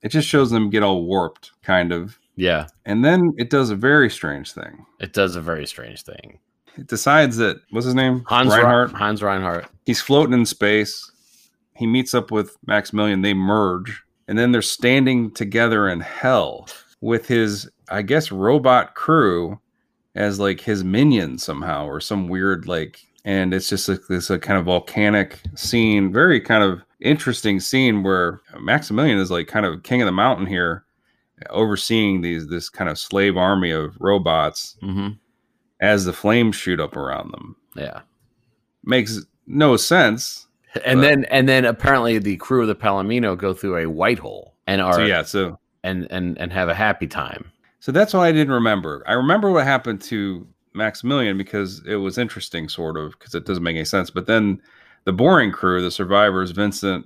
It just shows them get all warped, kind of. yeah, And then it does a very strange thing. it does a very strange thing. It decides that what's his name? Hans Reinhardt. Reinhardt. Hans Reinhardt. He's floating in space. He meets up with Maximilian. They merge, and then they're standing together in hell with his, I guess, robot crew as like his minions somehow, or some weird like. And it's just like this a kind of volcanic scene, very kind of interesting scene where Maximilian is like kind of king of the mountain here, overseeing these this kind of slave army of robots hmm as the flames shoot up around them. Yeah. Makes no sense. And But- then and then apparently the crew of the Palomino go through a white hole and are So yeah, so and and and have a happy time. So that's what I didn't remember. I remember what happened to Maximilian because it was interesting, sort of, because it doesn't make any sense. But then the boring crew, the survivors, Vincent,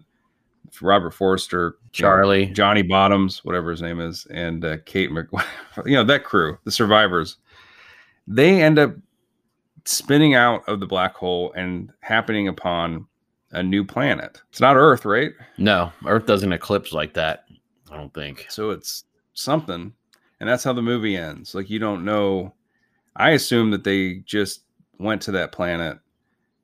Robert Forster, you know, Charlie. Johnny Bottoms, whatever his name is, and uh, Kate Mc, you know, that crew, the survivors, they end up spinning out of the black hole and happening upon a new planet. It's not Earth, right? No, Earth doesn't eclipse like that. I don't think. So it's something. And that's how the movie ends. Like you don't know. I assume that they just went to that planet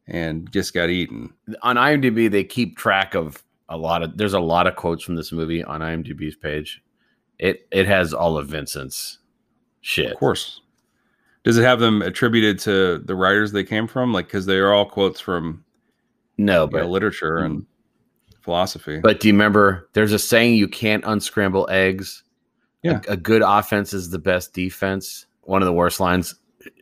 and just got eaten. On IMDb, they keep track of a lot of. There's a lot of quotes from this movie on IMDb's page. It it has all of Vincent's shit. Of course. Does it have them attributed to the writers they came from? Like, because they are all quotes from No, you know, but literature and mm-hmm. philosophy. but do you remember? There's a saying: you can't unscramble eggs. Yeah. A, a good offense is the best defense. One of the worst lines.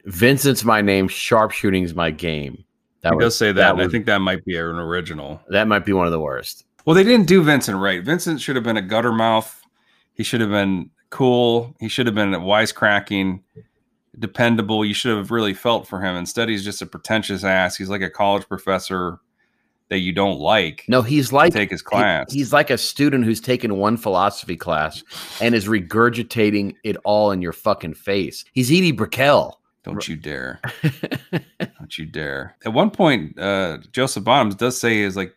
Vincent's my name. Sharpshooting's my game. That he does say that. and I think that might be an original. that might be one of the worst. Well, they didn't do Vincent right. Vincent should have been a gutter mouth. He should have been cool. He should have been wisecracking, dependable. You should have really felt for him. Instead, he's just a pretentious ass. He's like a college professor that you don't like. No, he's like take his he- class. he's like a student who's taken one philosophy class and is regurgitating it all in your fucking face. He's Edie Brickell. Don't you dare. Don't you dare. At one point, uh, Joseph Bottoms does say is like,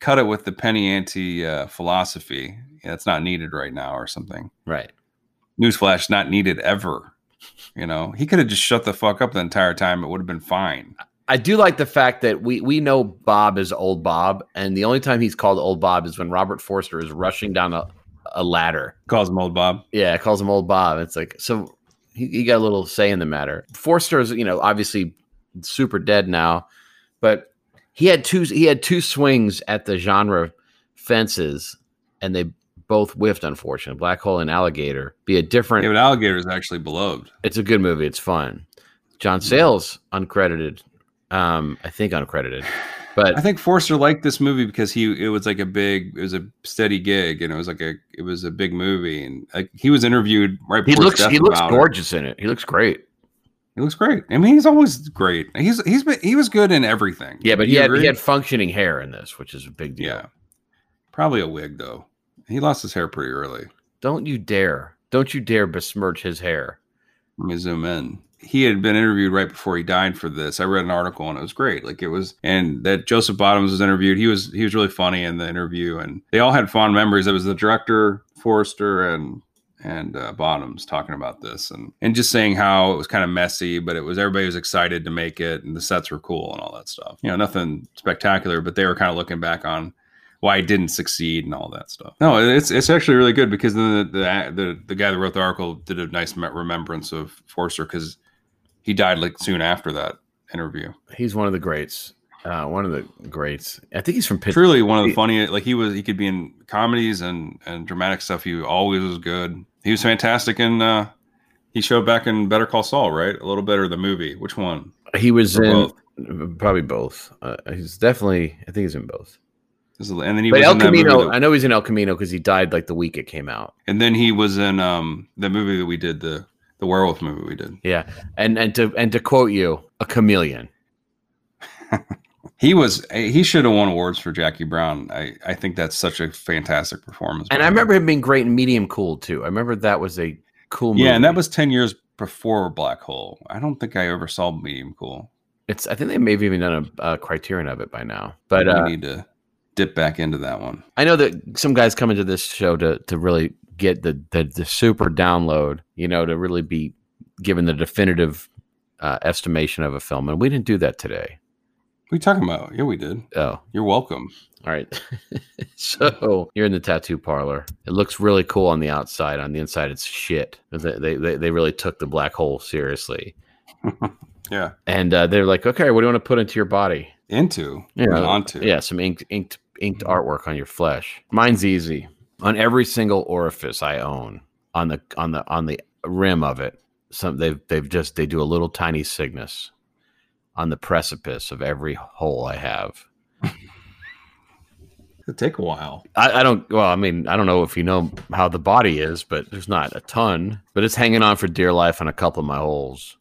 cut it with the penny ante uh, philosophy. Yeah, it's not needed right now or something. right. Newsflash, not needed ever. You know, he could have just shut the fuck up the entire time. It would have been fine. I do like the fact that we we know Bob is old Bob, and the only time he's called old Bob is when Robert Forster is rushing down a, a ladder. Calls him old Bob. Yeah, calls him old Bob. It's like so he, he got a little say in the matter. Forster is, you know, obviously super dead now, but he had two he had two swings at the genre fences, and they both whiffed. Unfortunately, Black Hole and Alligator be a different. Yeah, but Alligator is actually beloved. it's a good movie. It's fun. John Sayles uncredited, um, I think uncredited, but I think Forster liked this movie because he it was like a big, it was a steady gig, and it was like a it was a big movie, and like he was interviewed right he before looks he looks about it. gorgeous in it. He looks great. He looks great. I mean, he's always great. He's he's been he was good in everything. Yeah, but he had he had functioning hair in this, which is a big deal. yeah, probably a wig though. He lost his hair pretty early. Don't you dare! Don't you dare besmirch his hair. Let me zoom in. He had been interviewed right before he died for this. I read an article and it was great. Like it was, and that Joseph Bottoms was interviewed. He was he was really funny in the interview, and they all had fond memories. It was the director Forrester and and uh, Bottoms talking about this, and and just saying how it was kind of messy, but it was everybody was excited to make it, and the sets were cool and all that stuff. You know, nothing spectacular, but they were kind of looking back on why it didn't succeed and all that stuff. No, it's it's actually really good because the the the, the guy that wrote the article did a nice remembrance of Forster because he died like soon after that interview. He's one of the greats. Uh, one of the greats. I think he's from Pittsburgh. Truly one of the funniest. Like he was, he could be in comedies and and dramatic stuff. He always was good. He was fantastic in. uh He showed back in Better Call Saul, right? A little better of the movie. Which one? He was Or in probably both. Uh, he's definitely. I think he's in both. This is- And then he But was El in that movie Camino. that- I know he's in El Camino because he died like the week it came out. and then he was in um the movie that we did the the werewolf movie we did. Yeah, and and to and to quote you, a chameleon. He was he should have won awards for Jackie Brown. I I think that's such a fantastic performance. And I remember him being great in Medium Cool too. I remember that was a cool movie. Yeah, and that was ten years before Black Hole. I don't think I ever saw Medium Cool. It's. I think they may have even done a, a criterion of it by now. But we uh, need to dip back into that one. I know that some guys come into this show to to really get the the, the super download. You know, to really be given the definitive uh, estimation of a film, and we didn't do that today. What are you talking about? Yeah, we did. Oh, You're welcome. all right. so you're in the tattoo parlor. It looks really cool on the outside. On the inside, it's shit. They they they really took the black hole seriously, Yeah. and uh, they're like, okay, what do you want to put into your body? Into. Yeah, Yeah. Onto. Yeah, some inked inked inked artwork on your flesh. Mine's easy. On every single orifice I own, on the on the on the rim of it, some they've they've just they do a little tiny cygnus on the precipice of every hole I have. It'll take a while. I, I don't well, I mean, I don't know if you know how the body is, but there's not a ton. But it's hanging on for dear life on a couple of my holes.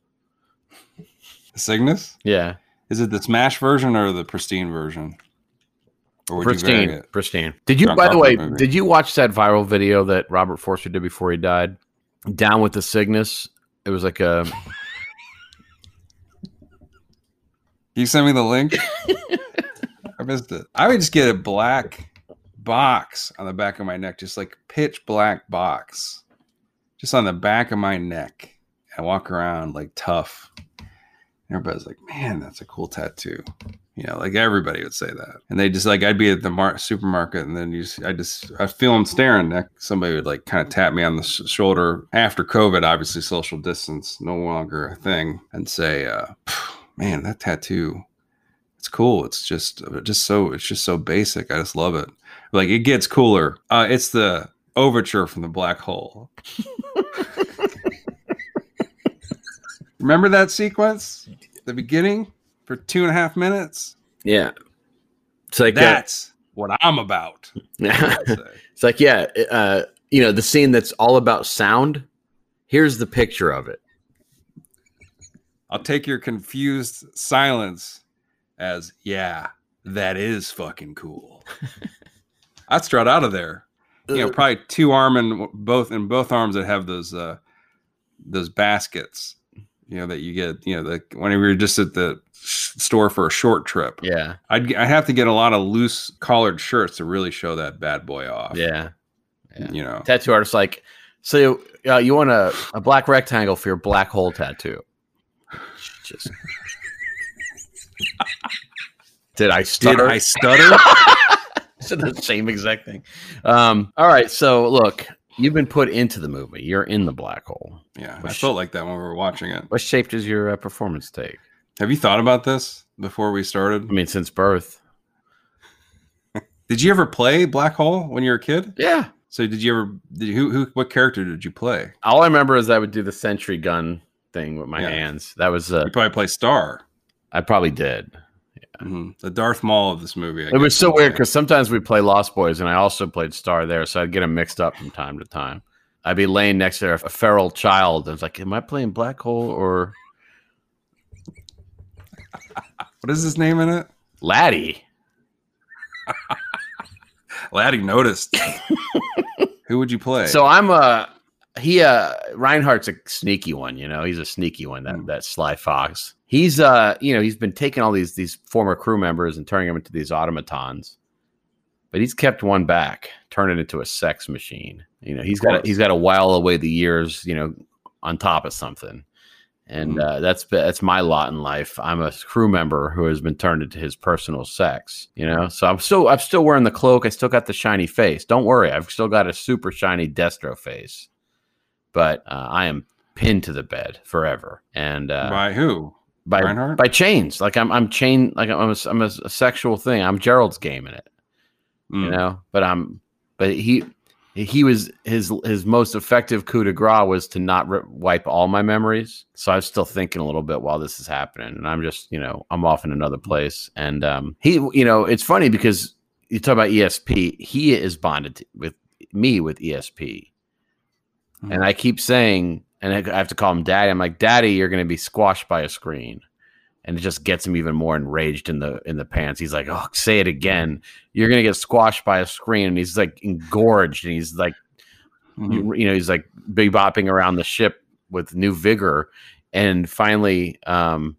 The Cygnus? Yeah. Is it the Smash version or the pristine version? Or would you vary Pristine. it? Pristine. Did you John by the way, movie. did you watch that viral video that Robert Forster did before he died? Down with the Cygnus. It was like a you send me the link? I missed it. I would just get a black box on the back of my neck, just like pitch black box, just on the back of my neck, and walk around like tough. Everybody's like, "Man, that's a cool tattoo." You know, like everybody would say that. And they just like, I'd be at the mar- supermarket and then you just, I just, I feel them staring. Like, Somebody would like kind of tap me on the sh- shoulder after COVID, obviously social distance, no longer a thing, and say, uh, man, that tattoo, it's cool. It's just, just so, it's just so basic. I just love it. Like it gets cooler. Uh, it's the overture from the black hole. Remember that sequence? The beginning for two and a half minutes? Yeah. It's like uh, That's what I'm about. It's like yeah, uh, you know, the scene that's all about sound. Here's the picture of it. I'll take your confused silence as, yeah, that is fucking cool. I'd strut out of there. You know, probably two arm and both in both arms that have those uh those baskets. You know that you get. You know, the whenever you're just at the store for a short trip. Yeah. I'd I have to get a lot of loose collared shirts to really show that bad boy off. Yeah. Yeah. You know. Tattoo artist like, so uh, you want a, a black rectangle for your black hole tattoo? Just did I Did stutter? I stutter? said the same exact thing. Um, all right, so look, you've been put into the movie. You're in the black hole. yeah, I felt like that when we were watching it. What shape does your uh, performance take? Have you thought about this before we started? I mean, since birth. Did you ever play Black Hole when you were a kid? Yeah. So did you ever? Did you, who? Who? What character did you play? All I remember is I would do the sentry gun thing with my Yeah. hands. That was uh, You probably play Star, I probably did. Mhm. the Darth Maul of this movie. I It was so weird because sometimes we play Lost Boys, and I also played Star there, so I'd get them mixed up from time to time. I'd be laying next to a feral child. I was like, "Am I playing Black Hole or what is his name in it? Laddie?" Laddie noticed. who would you play? So I'm a he. Uh, Reinhardt's a sneaky one. You know, he's a sneaky one. That Mm. that Sly Fox. He's uh, you know, he's been taking all these these former crew members and turning them into these automatons, but he's kept one back, turning it into a sex machine. You know, he's got he's got to while away the years. You know, on top of something. And Mhm. uh, that's that's my lot in life. I'm a crew member who has been turned into his personal sex. You know, so I'm still I'm still wearing the cloak. I still got the shiny face. Don't worry, I've still got a super shiny Destro face. But uh, I am pinned to the bed forever, and uh, by who? by Reinhardt? by chains. Like I'm I'm chained. Like I'm a, I'm a, sexual thing. I'm Gerald's game in it you Mm. know. But I'm but he he was his his most effective coup de grace was to not ri wipe all my memories. So I was still thinking a little bit while this is happening, and I'm just you know I'm off in another place. And um, he you know it's funny because you talk about ESP. He is bonded to, with me with ESP, Hmm. and I keep saying, and I have to call him Daddy. I'm like, Daddy, you're going to be squashed by a screen. And it just gets him even more enraged in the in the pants. He's like, "Oh, say it again! You're gonna get squashed by a screen." And he's like engorged, and he's like, Mhm. you, you know, he's like big bopping around the ship with new vigor. And finally, um,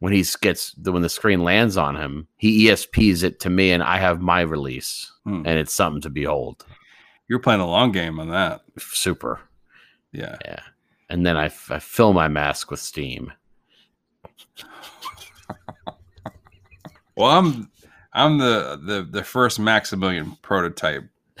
when he gets the when the screen lands on him, he ESPs it to me, and I have my release, Hmm. and it's something to behold. You're playing a long game on that. Super, Yeah. yeah. And then I, f- I fill my mask with steam. Well, I'm I'm the the the first Maximilian prototype,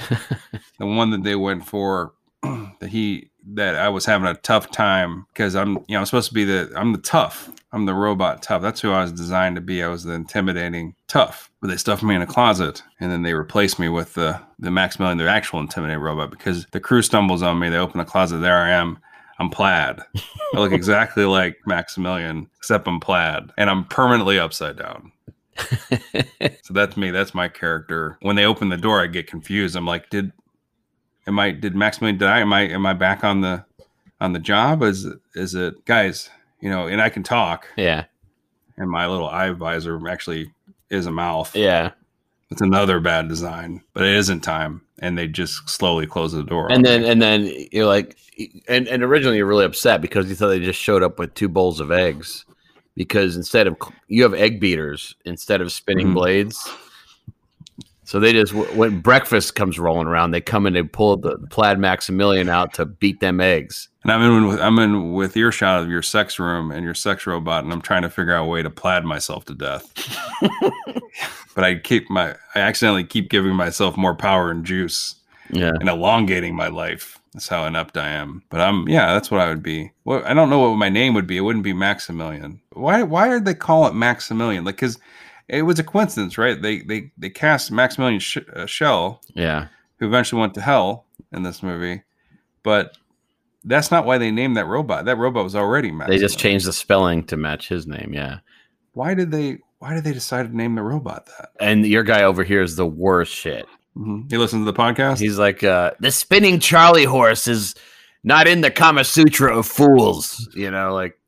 the one that they went for. that he that I was having a tough time because I'm you know I'm supposed to be the I'm the tough I'm the robot tough. That's who I was designed to be. I was the intimidating tough. But they stuffed me in a closet and then they replaced me with the the Maximilian, the actual intimidating robot. Because the crew stumbles on me, they open the closet. There I am. I'm plaid. I look exactly like Maximilian, except I'm plaid, and I'm permanently upside down. So that's me. That's my character. When they open the door, I get confused. I'm like, did am I did Maximilian die? Am I am I back on the on the job? Is is it guys? You know, and I can talk, yeah, and my little eye visor actually is a mouth. yeah. It's another bad design, but it isn't time, and they just slowly close the door. And then me. and then you're like, and and originally you're really upset because you thought they just showed up with two bowls of eggs, because instead of you have egg beaters instead of spinning Mhm. blades. So they just when breakfast comes rolling around, they come in and they pull the plaid Maximilian out to beat them eggs. And I'm in with I'm in with earshot of your sex room and your sex robot, and I'm trying to figure out a way to plaid myself to death. but I keep my I accidentally keep giving myself more power and juice Yeah, and elongating my life. That's how inept I am. But I'm yeah, that's what I would be. Well, I don't know what my name would be. It wouldn't be Maximilian. Why why did they call it Maximilian? Like because it was a coincidence, right? They they they cast Maximilian Sh- uh, Schell, yeah. who eventually went to hell in this movie, but that's not why they named that robot. That robot was already They just changed the spelling to match his name. Yeah, Why did they? Why did they decide to name the robot that? and your guy over here is the worst shit. Mhm. He listens to the podcast. He's like, uh, the spinning Charlie horse is not in the Kama Sutra of fools. You know, like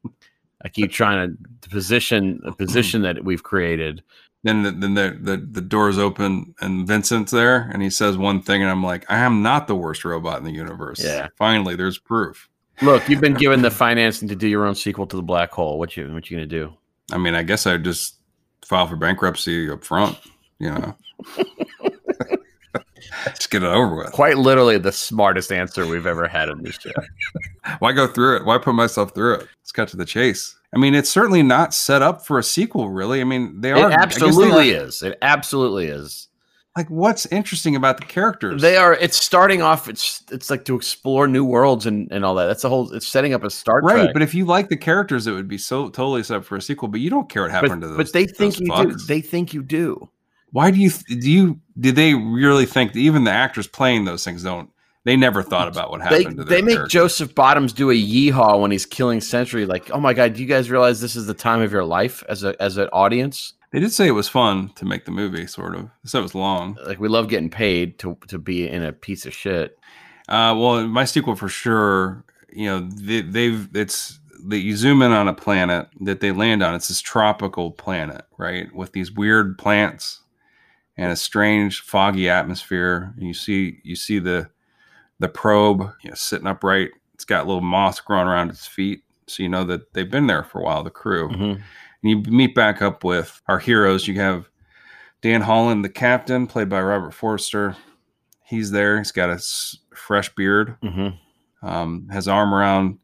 I keep trying to position a position that we've created. then the, then the, the the doors open and Vincent's there and he says one thing and I'm like, I am not the worst robot in the universe. Yeah. Finally, there's proof. Look, you've been given the financing to do your own sequel to the Black Hole. What you what you gonna do? I mean, I guess I'd just file for bankruptcy up front, you know. just get it over with. Quite literally, the smartest answer we've ever had in this show. Why go through it? Why put myself through it? Let's cut to the chase. I mean, it's certainly not set up for a sequel, really. I mean, they are I guess they absolutely are- is. It absolutely is. Like, what's interesting about the characters? They are. It's starting off. It's it's like to explore new worlds and and all that. That's the whole. It's setting up a Star right, but if you like the characters, it would be so totally set up for a sequel. But you don't care what but, happened to those. but they think you do. They think you do. Why do you do you do they really think that even the actors playing those things don't? They never thought about what They happened to their they make characters. Joseph Bottoms do a yeehaw when he's killing Century. Like, oh my god, do you guys realize this is the time of your life as a as an audience? They did say it was fun to make the movie, sort of. They said it was long. Like, we love getting paid to to be in a piece of shit. Uh, well, my sequel for sure. You know, they, they've it's that you zoom in on a planet that they land on. It's this tropical planet, right, with these weird plants and a strange foggy atmosphere. And you see you see the the probe you know, sitting upright. It's got little moss growing around its feet, so you know that they've been there for a while. The crew. Mhm. And you meet back up with our heroes. You have Dan Holland, the captain, played by Robert Forster. He's there. He's got a s- fresh beard. Mhm. Um, has arm around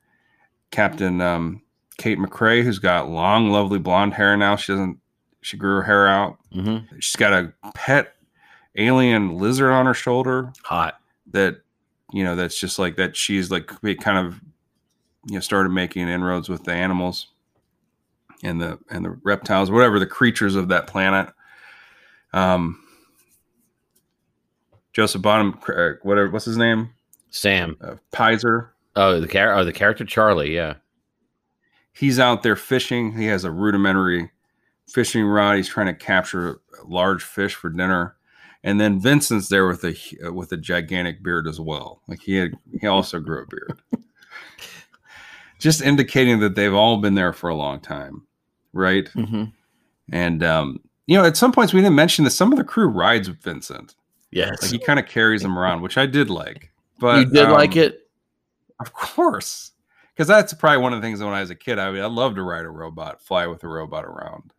Captain um, Kate McCrae, who's got long, lovely blonde hair now. She doesn't. She grew her hair out. Mhm. She's got a pet alien lizard on her shoulder Hot. that you know that's just like that. She's like we kind of you know started making inroads with the animals and the and the reptiles, whatever the creatures of that planet. Um, Joseph Bottom, uh, whatever, what's his name? Sam. Uh, Pizer. Oh, the char- oh, the character Charlie. Yeah. He's out there fishing. He has a rudimentary fishing rod. He's trying to capture large fish for dinner. And then Vincent's there with a uh, with a gigantic beard as well. Like he had, he also grew a beard. Just indicating that they've all been there for a long time, right? Mm-hmm. And um, you know, at some points we didn't mention that some of the crew rides with Vincent. Yes. Like he kind of carries them around, which I did like. But you did like um, it. Of course. Because that's probably one of the things when I was a kid, I mean, I'd love to ride a robot, fly with a robot around.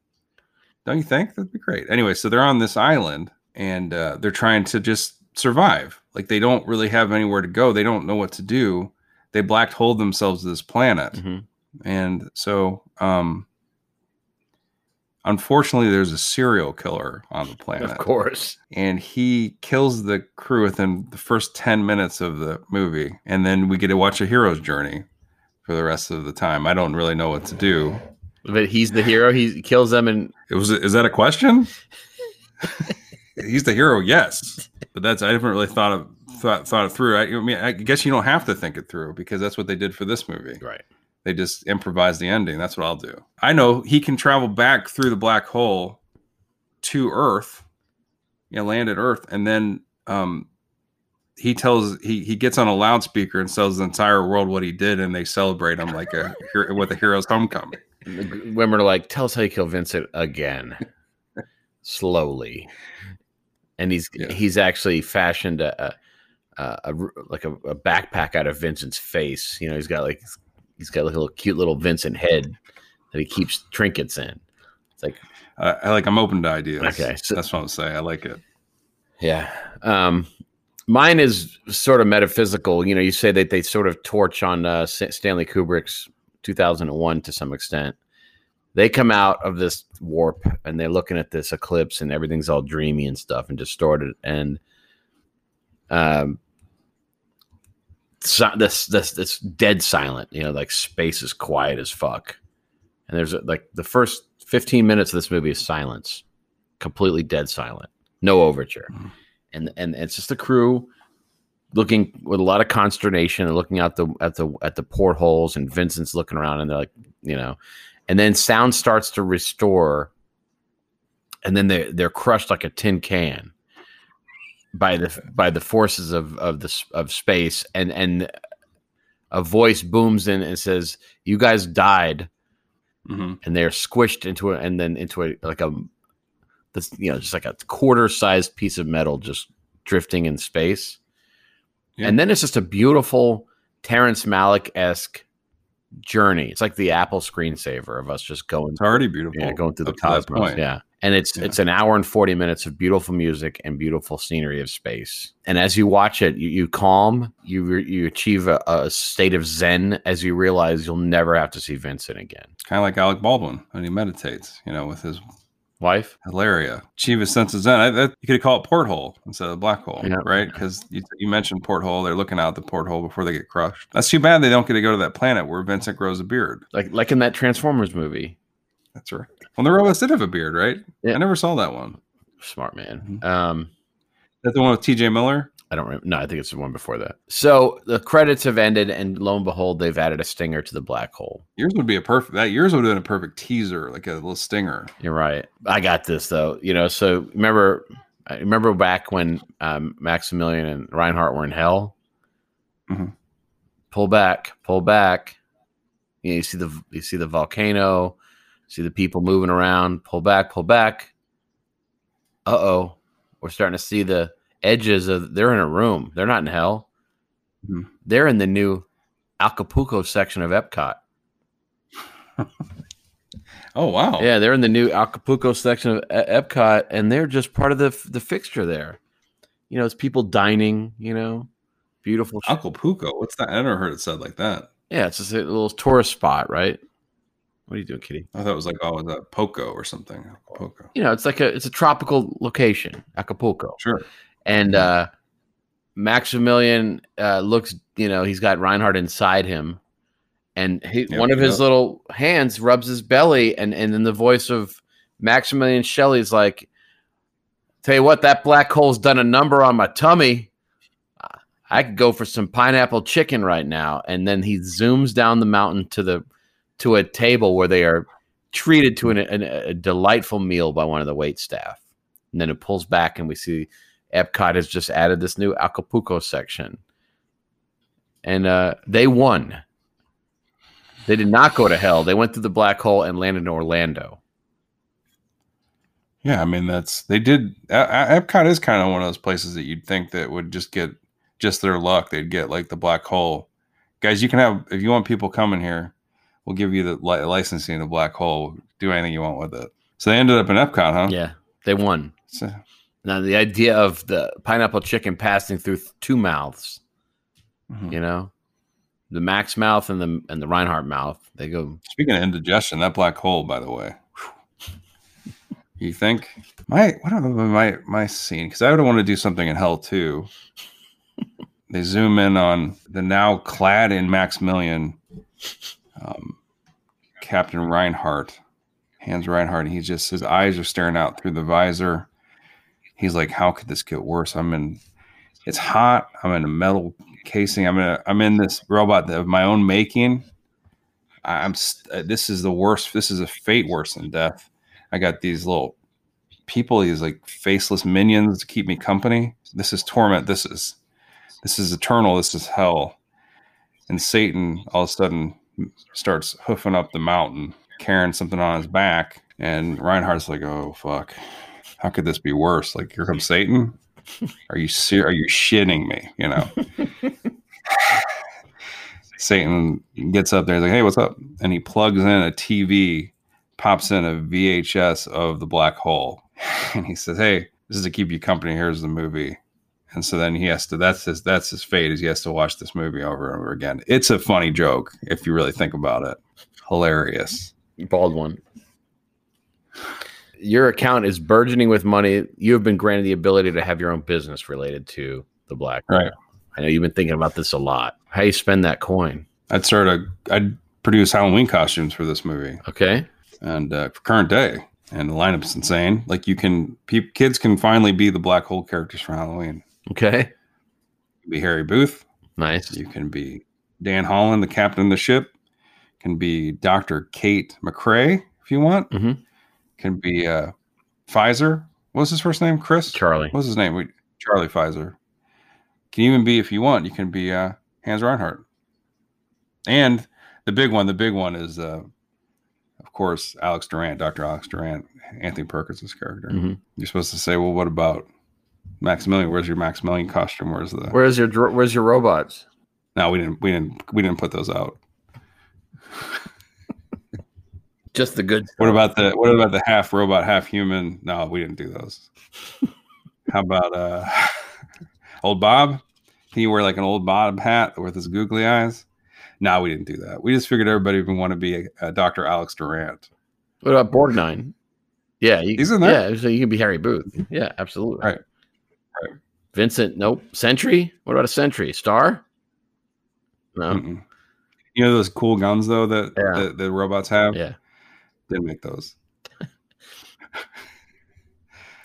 Don't you think? That'd be great. Anyway, so they're on this island and uh, they're trying to just survive. Like they don't really have anywhere to go. They don't know what to do. They black holed themselves to this planet. Mhm. And so, um, unfortunately, there's a serial killer on the planet Of course. and he kills the crew within the first 10 minutes of the movie and then we get to watch a hero's journey for the rest of the time i don't really know what to do But he's the hero. He kills them and it was is that a question he's the hero yes but that's i haven't really thought of thought, thought it through I, I mean i guess you don't have to think it through because that's what they did for this movie right. they just improvise the ending. That's what I'll do. I know he can travel back through the black hole to Earth, you know, land at Earth, and then um, he tells he he gets on a loudspeaker and tells the entire world what he did, and they celebrate him like a with a hero's homecoming. And the women are like, "Tell us how you kill Vincent again, slowly." And he's Yeah. he's actually fashioned a, a, a, a like a, a backpack out of Vincent's face. You know, he's got like he's got like a little cute little Vincent head that he keeps trinkets in. It's like Uh, I like I'm open to ideas. Okay, so- that's what I'm saying. I like it. Yeah. Um, mine is sort of metaphysical. You know, you say that they sort of torch on uh, Stanley Kubrick's 2001 to some extent. They come out of this warp and they're looking at this eclipse and everything's all dreamy and stuff and distorted. And um, so, this this this dead silent. You know, like space is quiet as fuck. And there's like the first 15 minutes of this movie is silence, completely dead silent, no overture, Mhm. and and it's just the crew looking with a lot of consternation and looking out the at the at the portholes, and Vincent's looking around, and they're like, you know, and then sound starts to restore, and then they they're crushed like a tin can by the by the forces of of the of space, and and a voice booms in and says, "You guys died." Mhm. and they're squished into it, and then into a like a this you know just like a quarter sized piece of metal just drifting in space Yeah. and then it's just a beautiful terrence malick esque journey it's like the apple screensaver of us just going It's already beautiful. yeah, going through the up cosmos yeah and it's Yeah. it's an hour and 40 minutes of beautiful music and beautiful scenery of space and as you watch it you, you calm you you achieve a, a state of zen as you realize you'll never have to see vincent again Kind of like Alec Baldwin when he meditates, you know, with his wife Hilaria. Achieve a sense of. I, that, you could call it porthole instead of black hole, Yeah. right? Because you, you mentioned porthole. They're looking out the porthole before they get crushed. That's too bad they don't get to go to that planet where Vincent grows a beard. like like in that Transformers movie. That's right. Well, the robots did have a beard, right? Yeah. I never saw that one. Smart man. Mhm. Um, That's the one with T.J. Miller. I don't remember. No, I think it's the one before that. So the credits have ended, and lo and behold, they've added a stinger to the black hole. Yours would be a perfect. That yours would have been a perfect teaser, like a little stinger. You're right. I got this though. You know, so remember, I remember back when um, Maximilian and Reinhardt were in hell. Mhm. Pull back, pull back. You, know, you see the you see the volcano, see the people moving around. Pull back, pull back. Uh oh, we're starting to see the edges of. They're in a room. They're not in hell. Mhm. They're in the new Acapulco section of Epcot. Oh wow! Yeah, they're in the new Acapulco section of Epcot, and they're just part of the the fixture there. You know, it's people dining. You know, beautiful. Acapulco. What's that? I never heard it said like that. yeah, it's just a little tourist spot, right? What are you doing, Kitty? I thought it was like oh, was that Poco or something? Acapulco. You know, it's like a it's a tropical location, Acapulco, Sure. And uh Maximilian uh looks. You know, he's got Reinhardt inside him, and he, one of his little hands rubs his belly, and and then the voice of Maximilian Shelley's like, "Tell you what, that black hole's done a number on my tummy. I could go for some pineapple chicken right now." And then he zooms down the mountain to the to a table where they are treated to an, an, a delightful meal by one of the wait staff. And then it pulls back, and we see Epcot has just added this new Acapulco section, and uh, they won. They did not go to hell. They went through the black hole and landed in Orlando. Yeah, I mean that's they did. E- E- Epcot is kind of one of those places that you'd think that would just get just their luck. They'd get like the black hole. Guys, you can have if you want people coming here, we'll give you the li- licensing the black hole. Do anything you want with it. So they ended up in Epcot, huh? Yeah, they won. So, Now the idea of the pineapple chicken passing through th- two mouths, mhm. you know, the Max mouth and the and the Reinhardt mouth, they go. Speaking of indigestion, that black hole, by the way. You think my what about my my scene? Because I would want to do something in hell too. they zoom in on the now clad in Maximilian, um, Captain Reinhardt, Hans Reinhardt. And he's just his eyes are staring out through the visor. He's like, "How could this get worse? I'm in. It's hot. I'm in a metal casing. I'm in. A, I'm in this robot of my own making." I'm uh, this is the worst. This is a fate worse than death. I got these little people, these like faceless minions to keep me company. This is torment. This is this is eternal. This is hell. And Satan all of a sudden starts hoofing up the mountain, carrying something on his back. And Reinhardt's like, "Oh fuck, how could this be worse? Like here comes Satan. Are you ser- Are you shitting me? You know." Satan gets up there, he's like, "Hey, what's up?" And he plugs in a TV, pops in a VHS of the black hole, and he says, "Hey, this this is to keep you company. Here's the movie. And so then he has to. That's his. That's his fate. Is he has to watch this movie over and over again. It's a funny joke if you really think about it. Hilarious. Bald one. Your account is burgeoning with money. You have been granted the ability to have your own business related to the black. Right. I know you've been thinking about this a lot. How you spend that coin? I'd start a. I'd produce Halloween costumes for this movie Okay. and uh, for current day. And the lineup's insane. Like you can, pe- kids can finally be the black hole characters for Halloween. Okay. Be Harry Booth. Nice. You can be Dan Holland, the captain of the ship. Can be Dr. Kate McCrae if you want. Mhm. Can be uh, Pizer. What's his first name? Chris. Charlie. What's his name? We, Charlie Pizer. Can even be if you want. You can be uh, Hans Reinhardt. And the big one, the big one is, uh, of course, Alex Durant, Dr. Alex Durant, Anthony Perkins' character. Mhm. You're supposed to say, well, what about Maximilian? Where's your Maximilian costume? Where's the? Where's your Where's your robots? No, we didn't. We didn't. We didn't put those out. Just the good. What about the what about the half robot, half human? No, we didn't do those. How about uh old Bob? Can you wear like an old Bob hat with his googly eyes? No, we didn't do that. We just figured everybody would want to be a, a Dr. Alex Durant. What about Borgnine? Yeah, you, He's in there. Yeah, so you can be Harry Booth. Yeah, absolutely. Right. Right. Vincent. Nope. Sentry. What about a Sentry? Star. No. Mm-mm. You know those cool guns though that Yeah. that the robots have? Yeah. Didn't make those.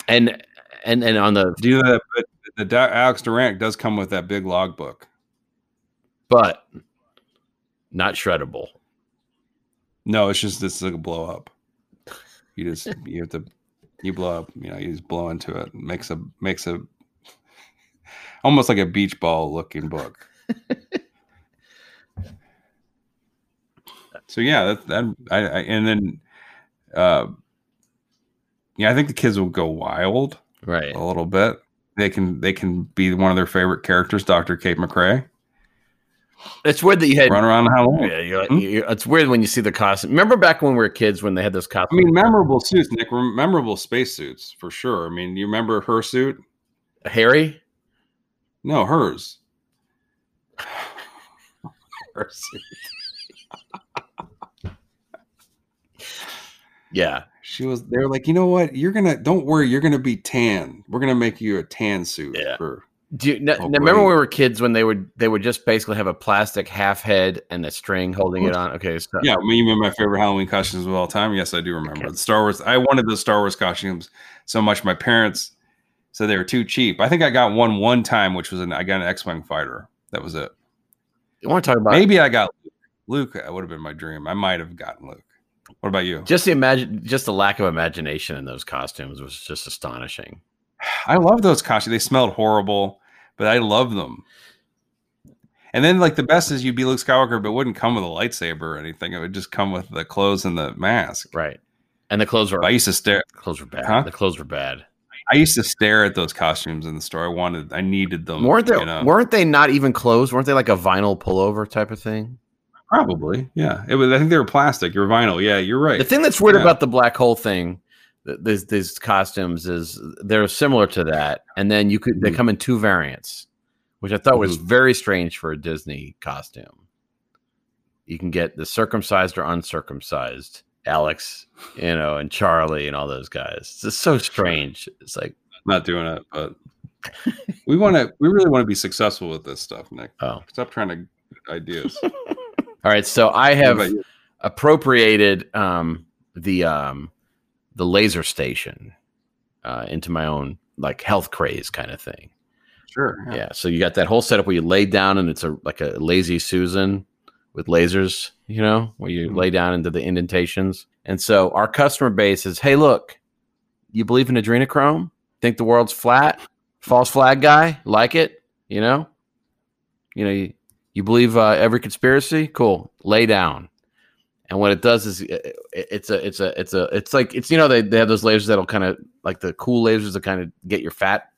And and and on the Do that, but the Alex Durant does come with that big logbook. but not shreddable. No, it's just it's like a blow up. You just you have to you blow up, you know, you just blow into it. Makes a makes a almost like a beach ball looking book. so yeah, that that I, I and then uh yeah, I think the kids will go wild Right. a little bit. They can they can be one of their favorite characters, Dr. Kate McCrae. It's weird that you had. Run around Halloween. Yeah, you're, Hmm? you're, it's weird when you see the costume. Remember back when we were kids when they had those costumes? I mean, memorable suits, Nick. Memorable spacesuits for sure. I mean, you remember her suit? Harry. No, hers. Her suit. Yeah. She was. They were like, you know what? You're gonna. Don't worry. You're gonna be tan. We're gonna make you a tan suit. Yeah. For, Do you, n- Oh, remember when we were kids when they would they would just basically have a plastic half head and a string holding it on? Okay, so yeah, me and my favorite Halloween costumes of all time. Yes, I do remember the Star Wars. I wanted the Star Wars costumes so much. My parents said they were too cheap. I think I got one one time, which was an I got an X Wing fighter. That was it. you want to talk about Maybe I got Luke. Luke would have been my dream. I might have gotten Luke. What about you? just the imagine just the lack of imagination in those costumes was just astonishing. I love those costumes. They smelled horrible, but I love them. And then, like the best is you'd be Luke Skywalker, but it wouldn't come with a lightsaber or anything. It would just come with the clothes and the mask. Right. And the clothes were I used to stare. The clothes were bad. Huh? The clothes were bad. I used to stare at those costumes in the store. I wanted, I needed them. weren't they you know? weren't they not even clothes? Weren't they like a vinyl pullover type of thing? Probably, yeah. It was. I think they were plastic. You're vinyl. Yeah, you're right. The thing that's weird Yeah. about the black hole thing, th- these these costumes is they're similar to that, and then you could they Mhm. come in two variants, which I thought was Mhm. very strange for a Disney costume. You can get the circumcised or uncircumcised Alex, you know, and Charlie and all those guys. It's just so strange. It's like, Not doing it, but we want to. We really want to be successful with this stuff, Nick. oh, Stop trying to ideas. all right. So I have appropriated um, the um, the laser station uh, into my own like health craze kind of thing. Sure. Yeah. So you got that whole setup where you lay down and it's a like a lazy Susan with lasers, you know, where you Mhm. lay down into the indentations. And so our customer base is, hey, look, you believe in adrenochrome? Think the world's flat? False flag guy? Like it? You know? You know, you, you believe uh, every conspiracy? Cool. Lay down. And what it does is it, it's a it's a it's a it's like it's you know they, they have those lasers that'll kind of like the cool lasers that kind of get your fat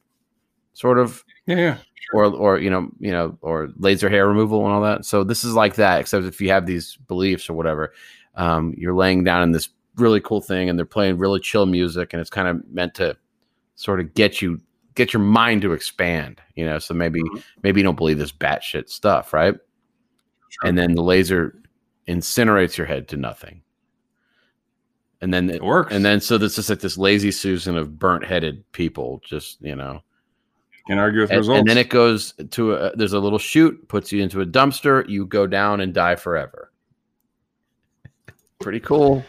sort of Yeah. Yeah. or or you know you know or laser hair removal and all that. So this is like that, except if you have these beliefs or whatever, um, you're laying down in this really cool thing, and they're playing really chill music, and it's kind of meant to sort of get you get your mind to expand. You know, so maybe Mhm. maybe you don't believe this batshit stuff, right? And then the laser incinerates your head to nothing. And then It works. And then so this is like this lazy Susan of burnt headed people, just you know. Can't argue with And, results. and then it goes to a there's a little chute, puts you into a dumpster, you go down and die forever. Pretty cool.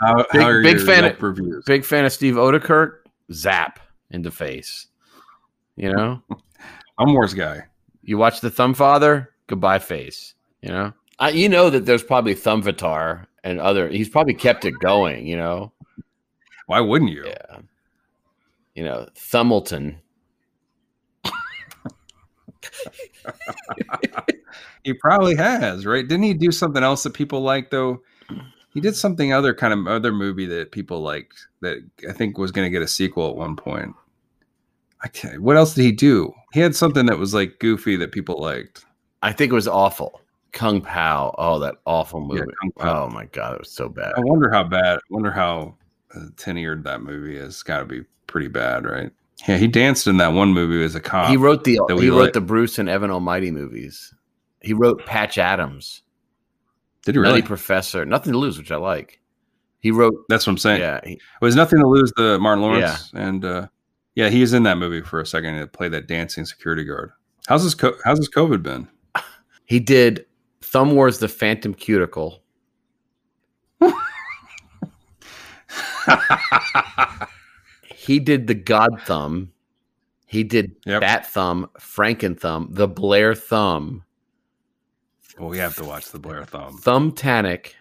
how, big- how big fan of- reviews? Big fan of Steve Oedekerk. Zap in the face. You know, I'm Wars guy. you watch the Thumb Father. Goodbye face. You know, I, you know that there's probably Thumb Thumbvatar and other. He's probably kept it going. You know, Why wouldn't you? yeah. You know, Thumbleton. He probably has, right? Didn't he do something else that people like though? He did something other kind of other movie that people liked that I think was going to get a sequel at one point. I can't, what else did he do? He had something that was like goofy that people liked. I think it was awful. Kung Pow. Oh, that awful Yeah, movie. Kung Pow. oh my god, it was so bad. I wonder how bad. I wonder how uh, ten-eared that movie is. Got to be pretty bad, right? Yeah, he danced in that one movie as a cop. he wrote the he wrote like. the Bruce and Evan Almighty movies. He wrote Patch Adams. Did he Nutty really? Professor. Nothing to lose, which I like. He wrote. That's what I'm saying. Yeah, he- It was nothing to lose. The Martin Lawrence and uh, yeah, he is in that movie for a second to play that dancing security guard. How's his co- How's his COVID been? he did Thumb Wars: The Phantom Cuticle. He did the God Thumb. He did Yep. Bat Thumb, Franken Thumb, the Blair Thumb, well, we have to watch the Blair Thumb. Thumb Tanic,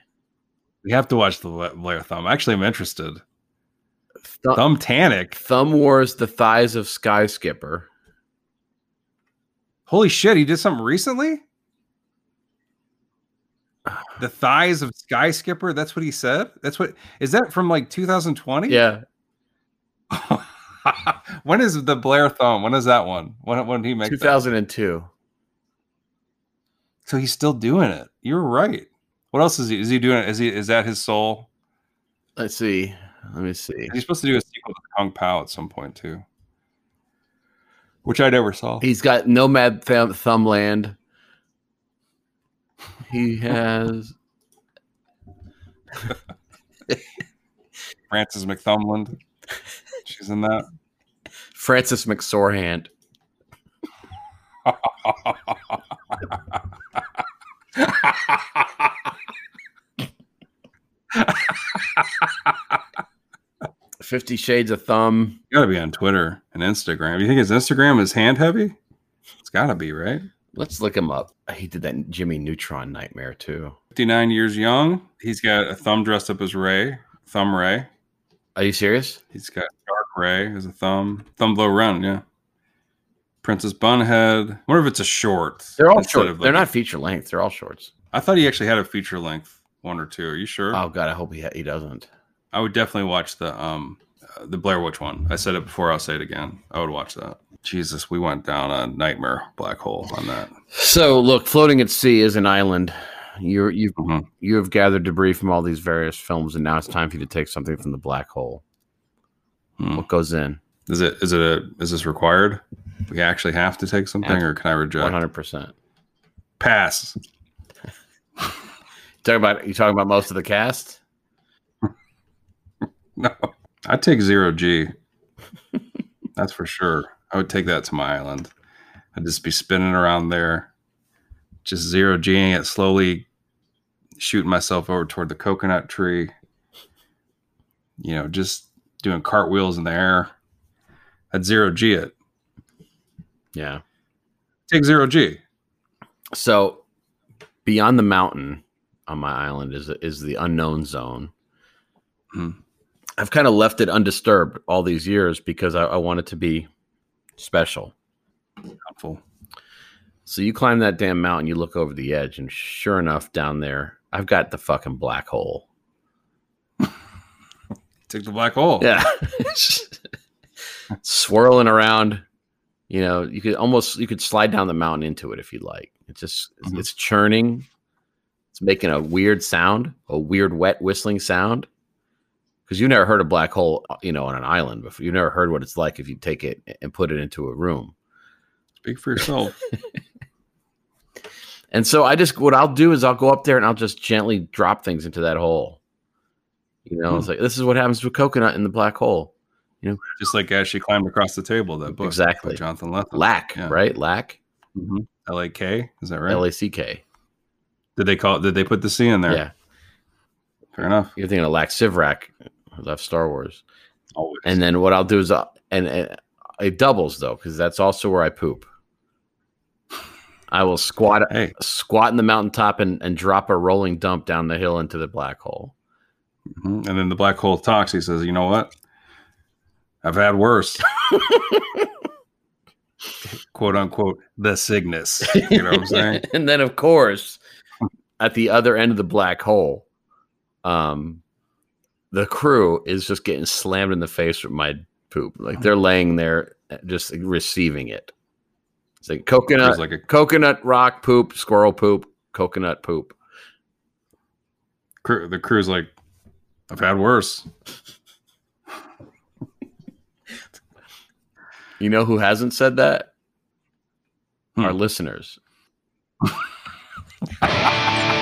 We have to watch the Blair Thumb. Actually, I'm interested. Thumb, Thumb Tanic. Thumb Wars: The Thighs of Sky Skipper. Holy shit! He did something recently. The thighs of Sky Skipper. That's what he said. That's what is that from like 2020? Yeah, when is the Blair Thumb? When is that one? When when did he make that? 2002. So he's still doing it. You're right. What else is he? Is he doing? Is he? Is that his soul? Let's see. Let me see. He's supposed to do a sequel to Kung Pow at some point too, which I never saw. He's got Nomad Thumb Thumbland. He has Francis McThumbland. She's in that. Francis McSorhand. Fifty Shades of Thumb. Got to be on Twitter and Instagram. You think his Instagram is hand heavy? It's got to be right. Let's look him up. He did that Jimmy Neutron nightmare too. 59 years young. He's got a thumb dressed up as Ray, Thumb Ray. Are you serious? He's got Dark Ray as a thumb. Thumb Blow Run, yeah. Princess Bunhead. I wonder if it's a short. They're all short. of They're not feature length. They're all shorts. I thought he actually had a feature length one or two. Are you sure? Oh God, I hope he he doesn't. I would definitely watch the um uh, the Blair Witch one. I said it before. I'll say it again. I would watch that. Jesus, we went down a nightmare black hole on that. So look, floating at sea is an island. You're you Mhm. you have gathered debris from all these various films, and now it's time for you to take something from the black hole. Hmm. What goes in? Is it is it a is this required? We actually have to take something, or can I reject? hundred percent. Pass. Talking about you talking about most of the cast. No, I'd take zero G. That's for sure. I would take that to my island. I'd just be spinning around there, just zero Ging it, slowly shooting myself over toward the coconut tree. You know, just doing cartwheels in the air. I'd zero G it. Yeah. Take zero G. So beyond the mountain on my island is is the unknown zone. Hmm. I've kind of left it undisturbed all these years because I, I want it to be special. Helpful. So you climb that damn mountain, you look over the edge, and sure enough, down there, I've got the fucking black hole. Take the black hole. Yeah. Swirling around. You know, you could almost you could slide down the mountain into it if you'd like. It's just it's- Mhm. it's churning. It's making a weird sound, a weird wet whistling sound. because you never heard a black hole, uh, you know, on an island before. You never heard what it's like if you take it and put it into a room. Speak for yourself. And so I just what I'll do is I'll go up there and I'll just gently drop things into that hole. You know, it's like this is what happens with coconut in the black hole. Just like as she climbed across the table, that book Exactly. by Jonathan Lethem. Lack, Yeah. right? Lack, Mhm. L A K. Is that right? L A C K. Did they call? It, Did they put the C in there? Yeah, Fair enough. you're thinking of Lak Sivrak, who left Star Wars. Always. And then what I'll do is, I'll, and, and it doubles though, because that's also where I poop. I will squat, hey, squat in the mountaintop and, and drop a rolling dump down the hill into the black hole. mhm. and then the black hole talks. He says, "You know what? I've had worse." "Quote unquote," the Cygnus. You know what I'm saying? and then, of course, at the other end of the black hole, um, the crew is just getting slammed in the face with my poop. Like they're laying there, uh, just receiving it. It's like coconut, It's like a coconut rock poop, squirrel poop, coconut poop. crew. The crew's like, "I've had worse." You know who hasn't said that? Hmm. Our listeners.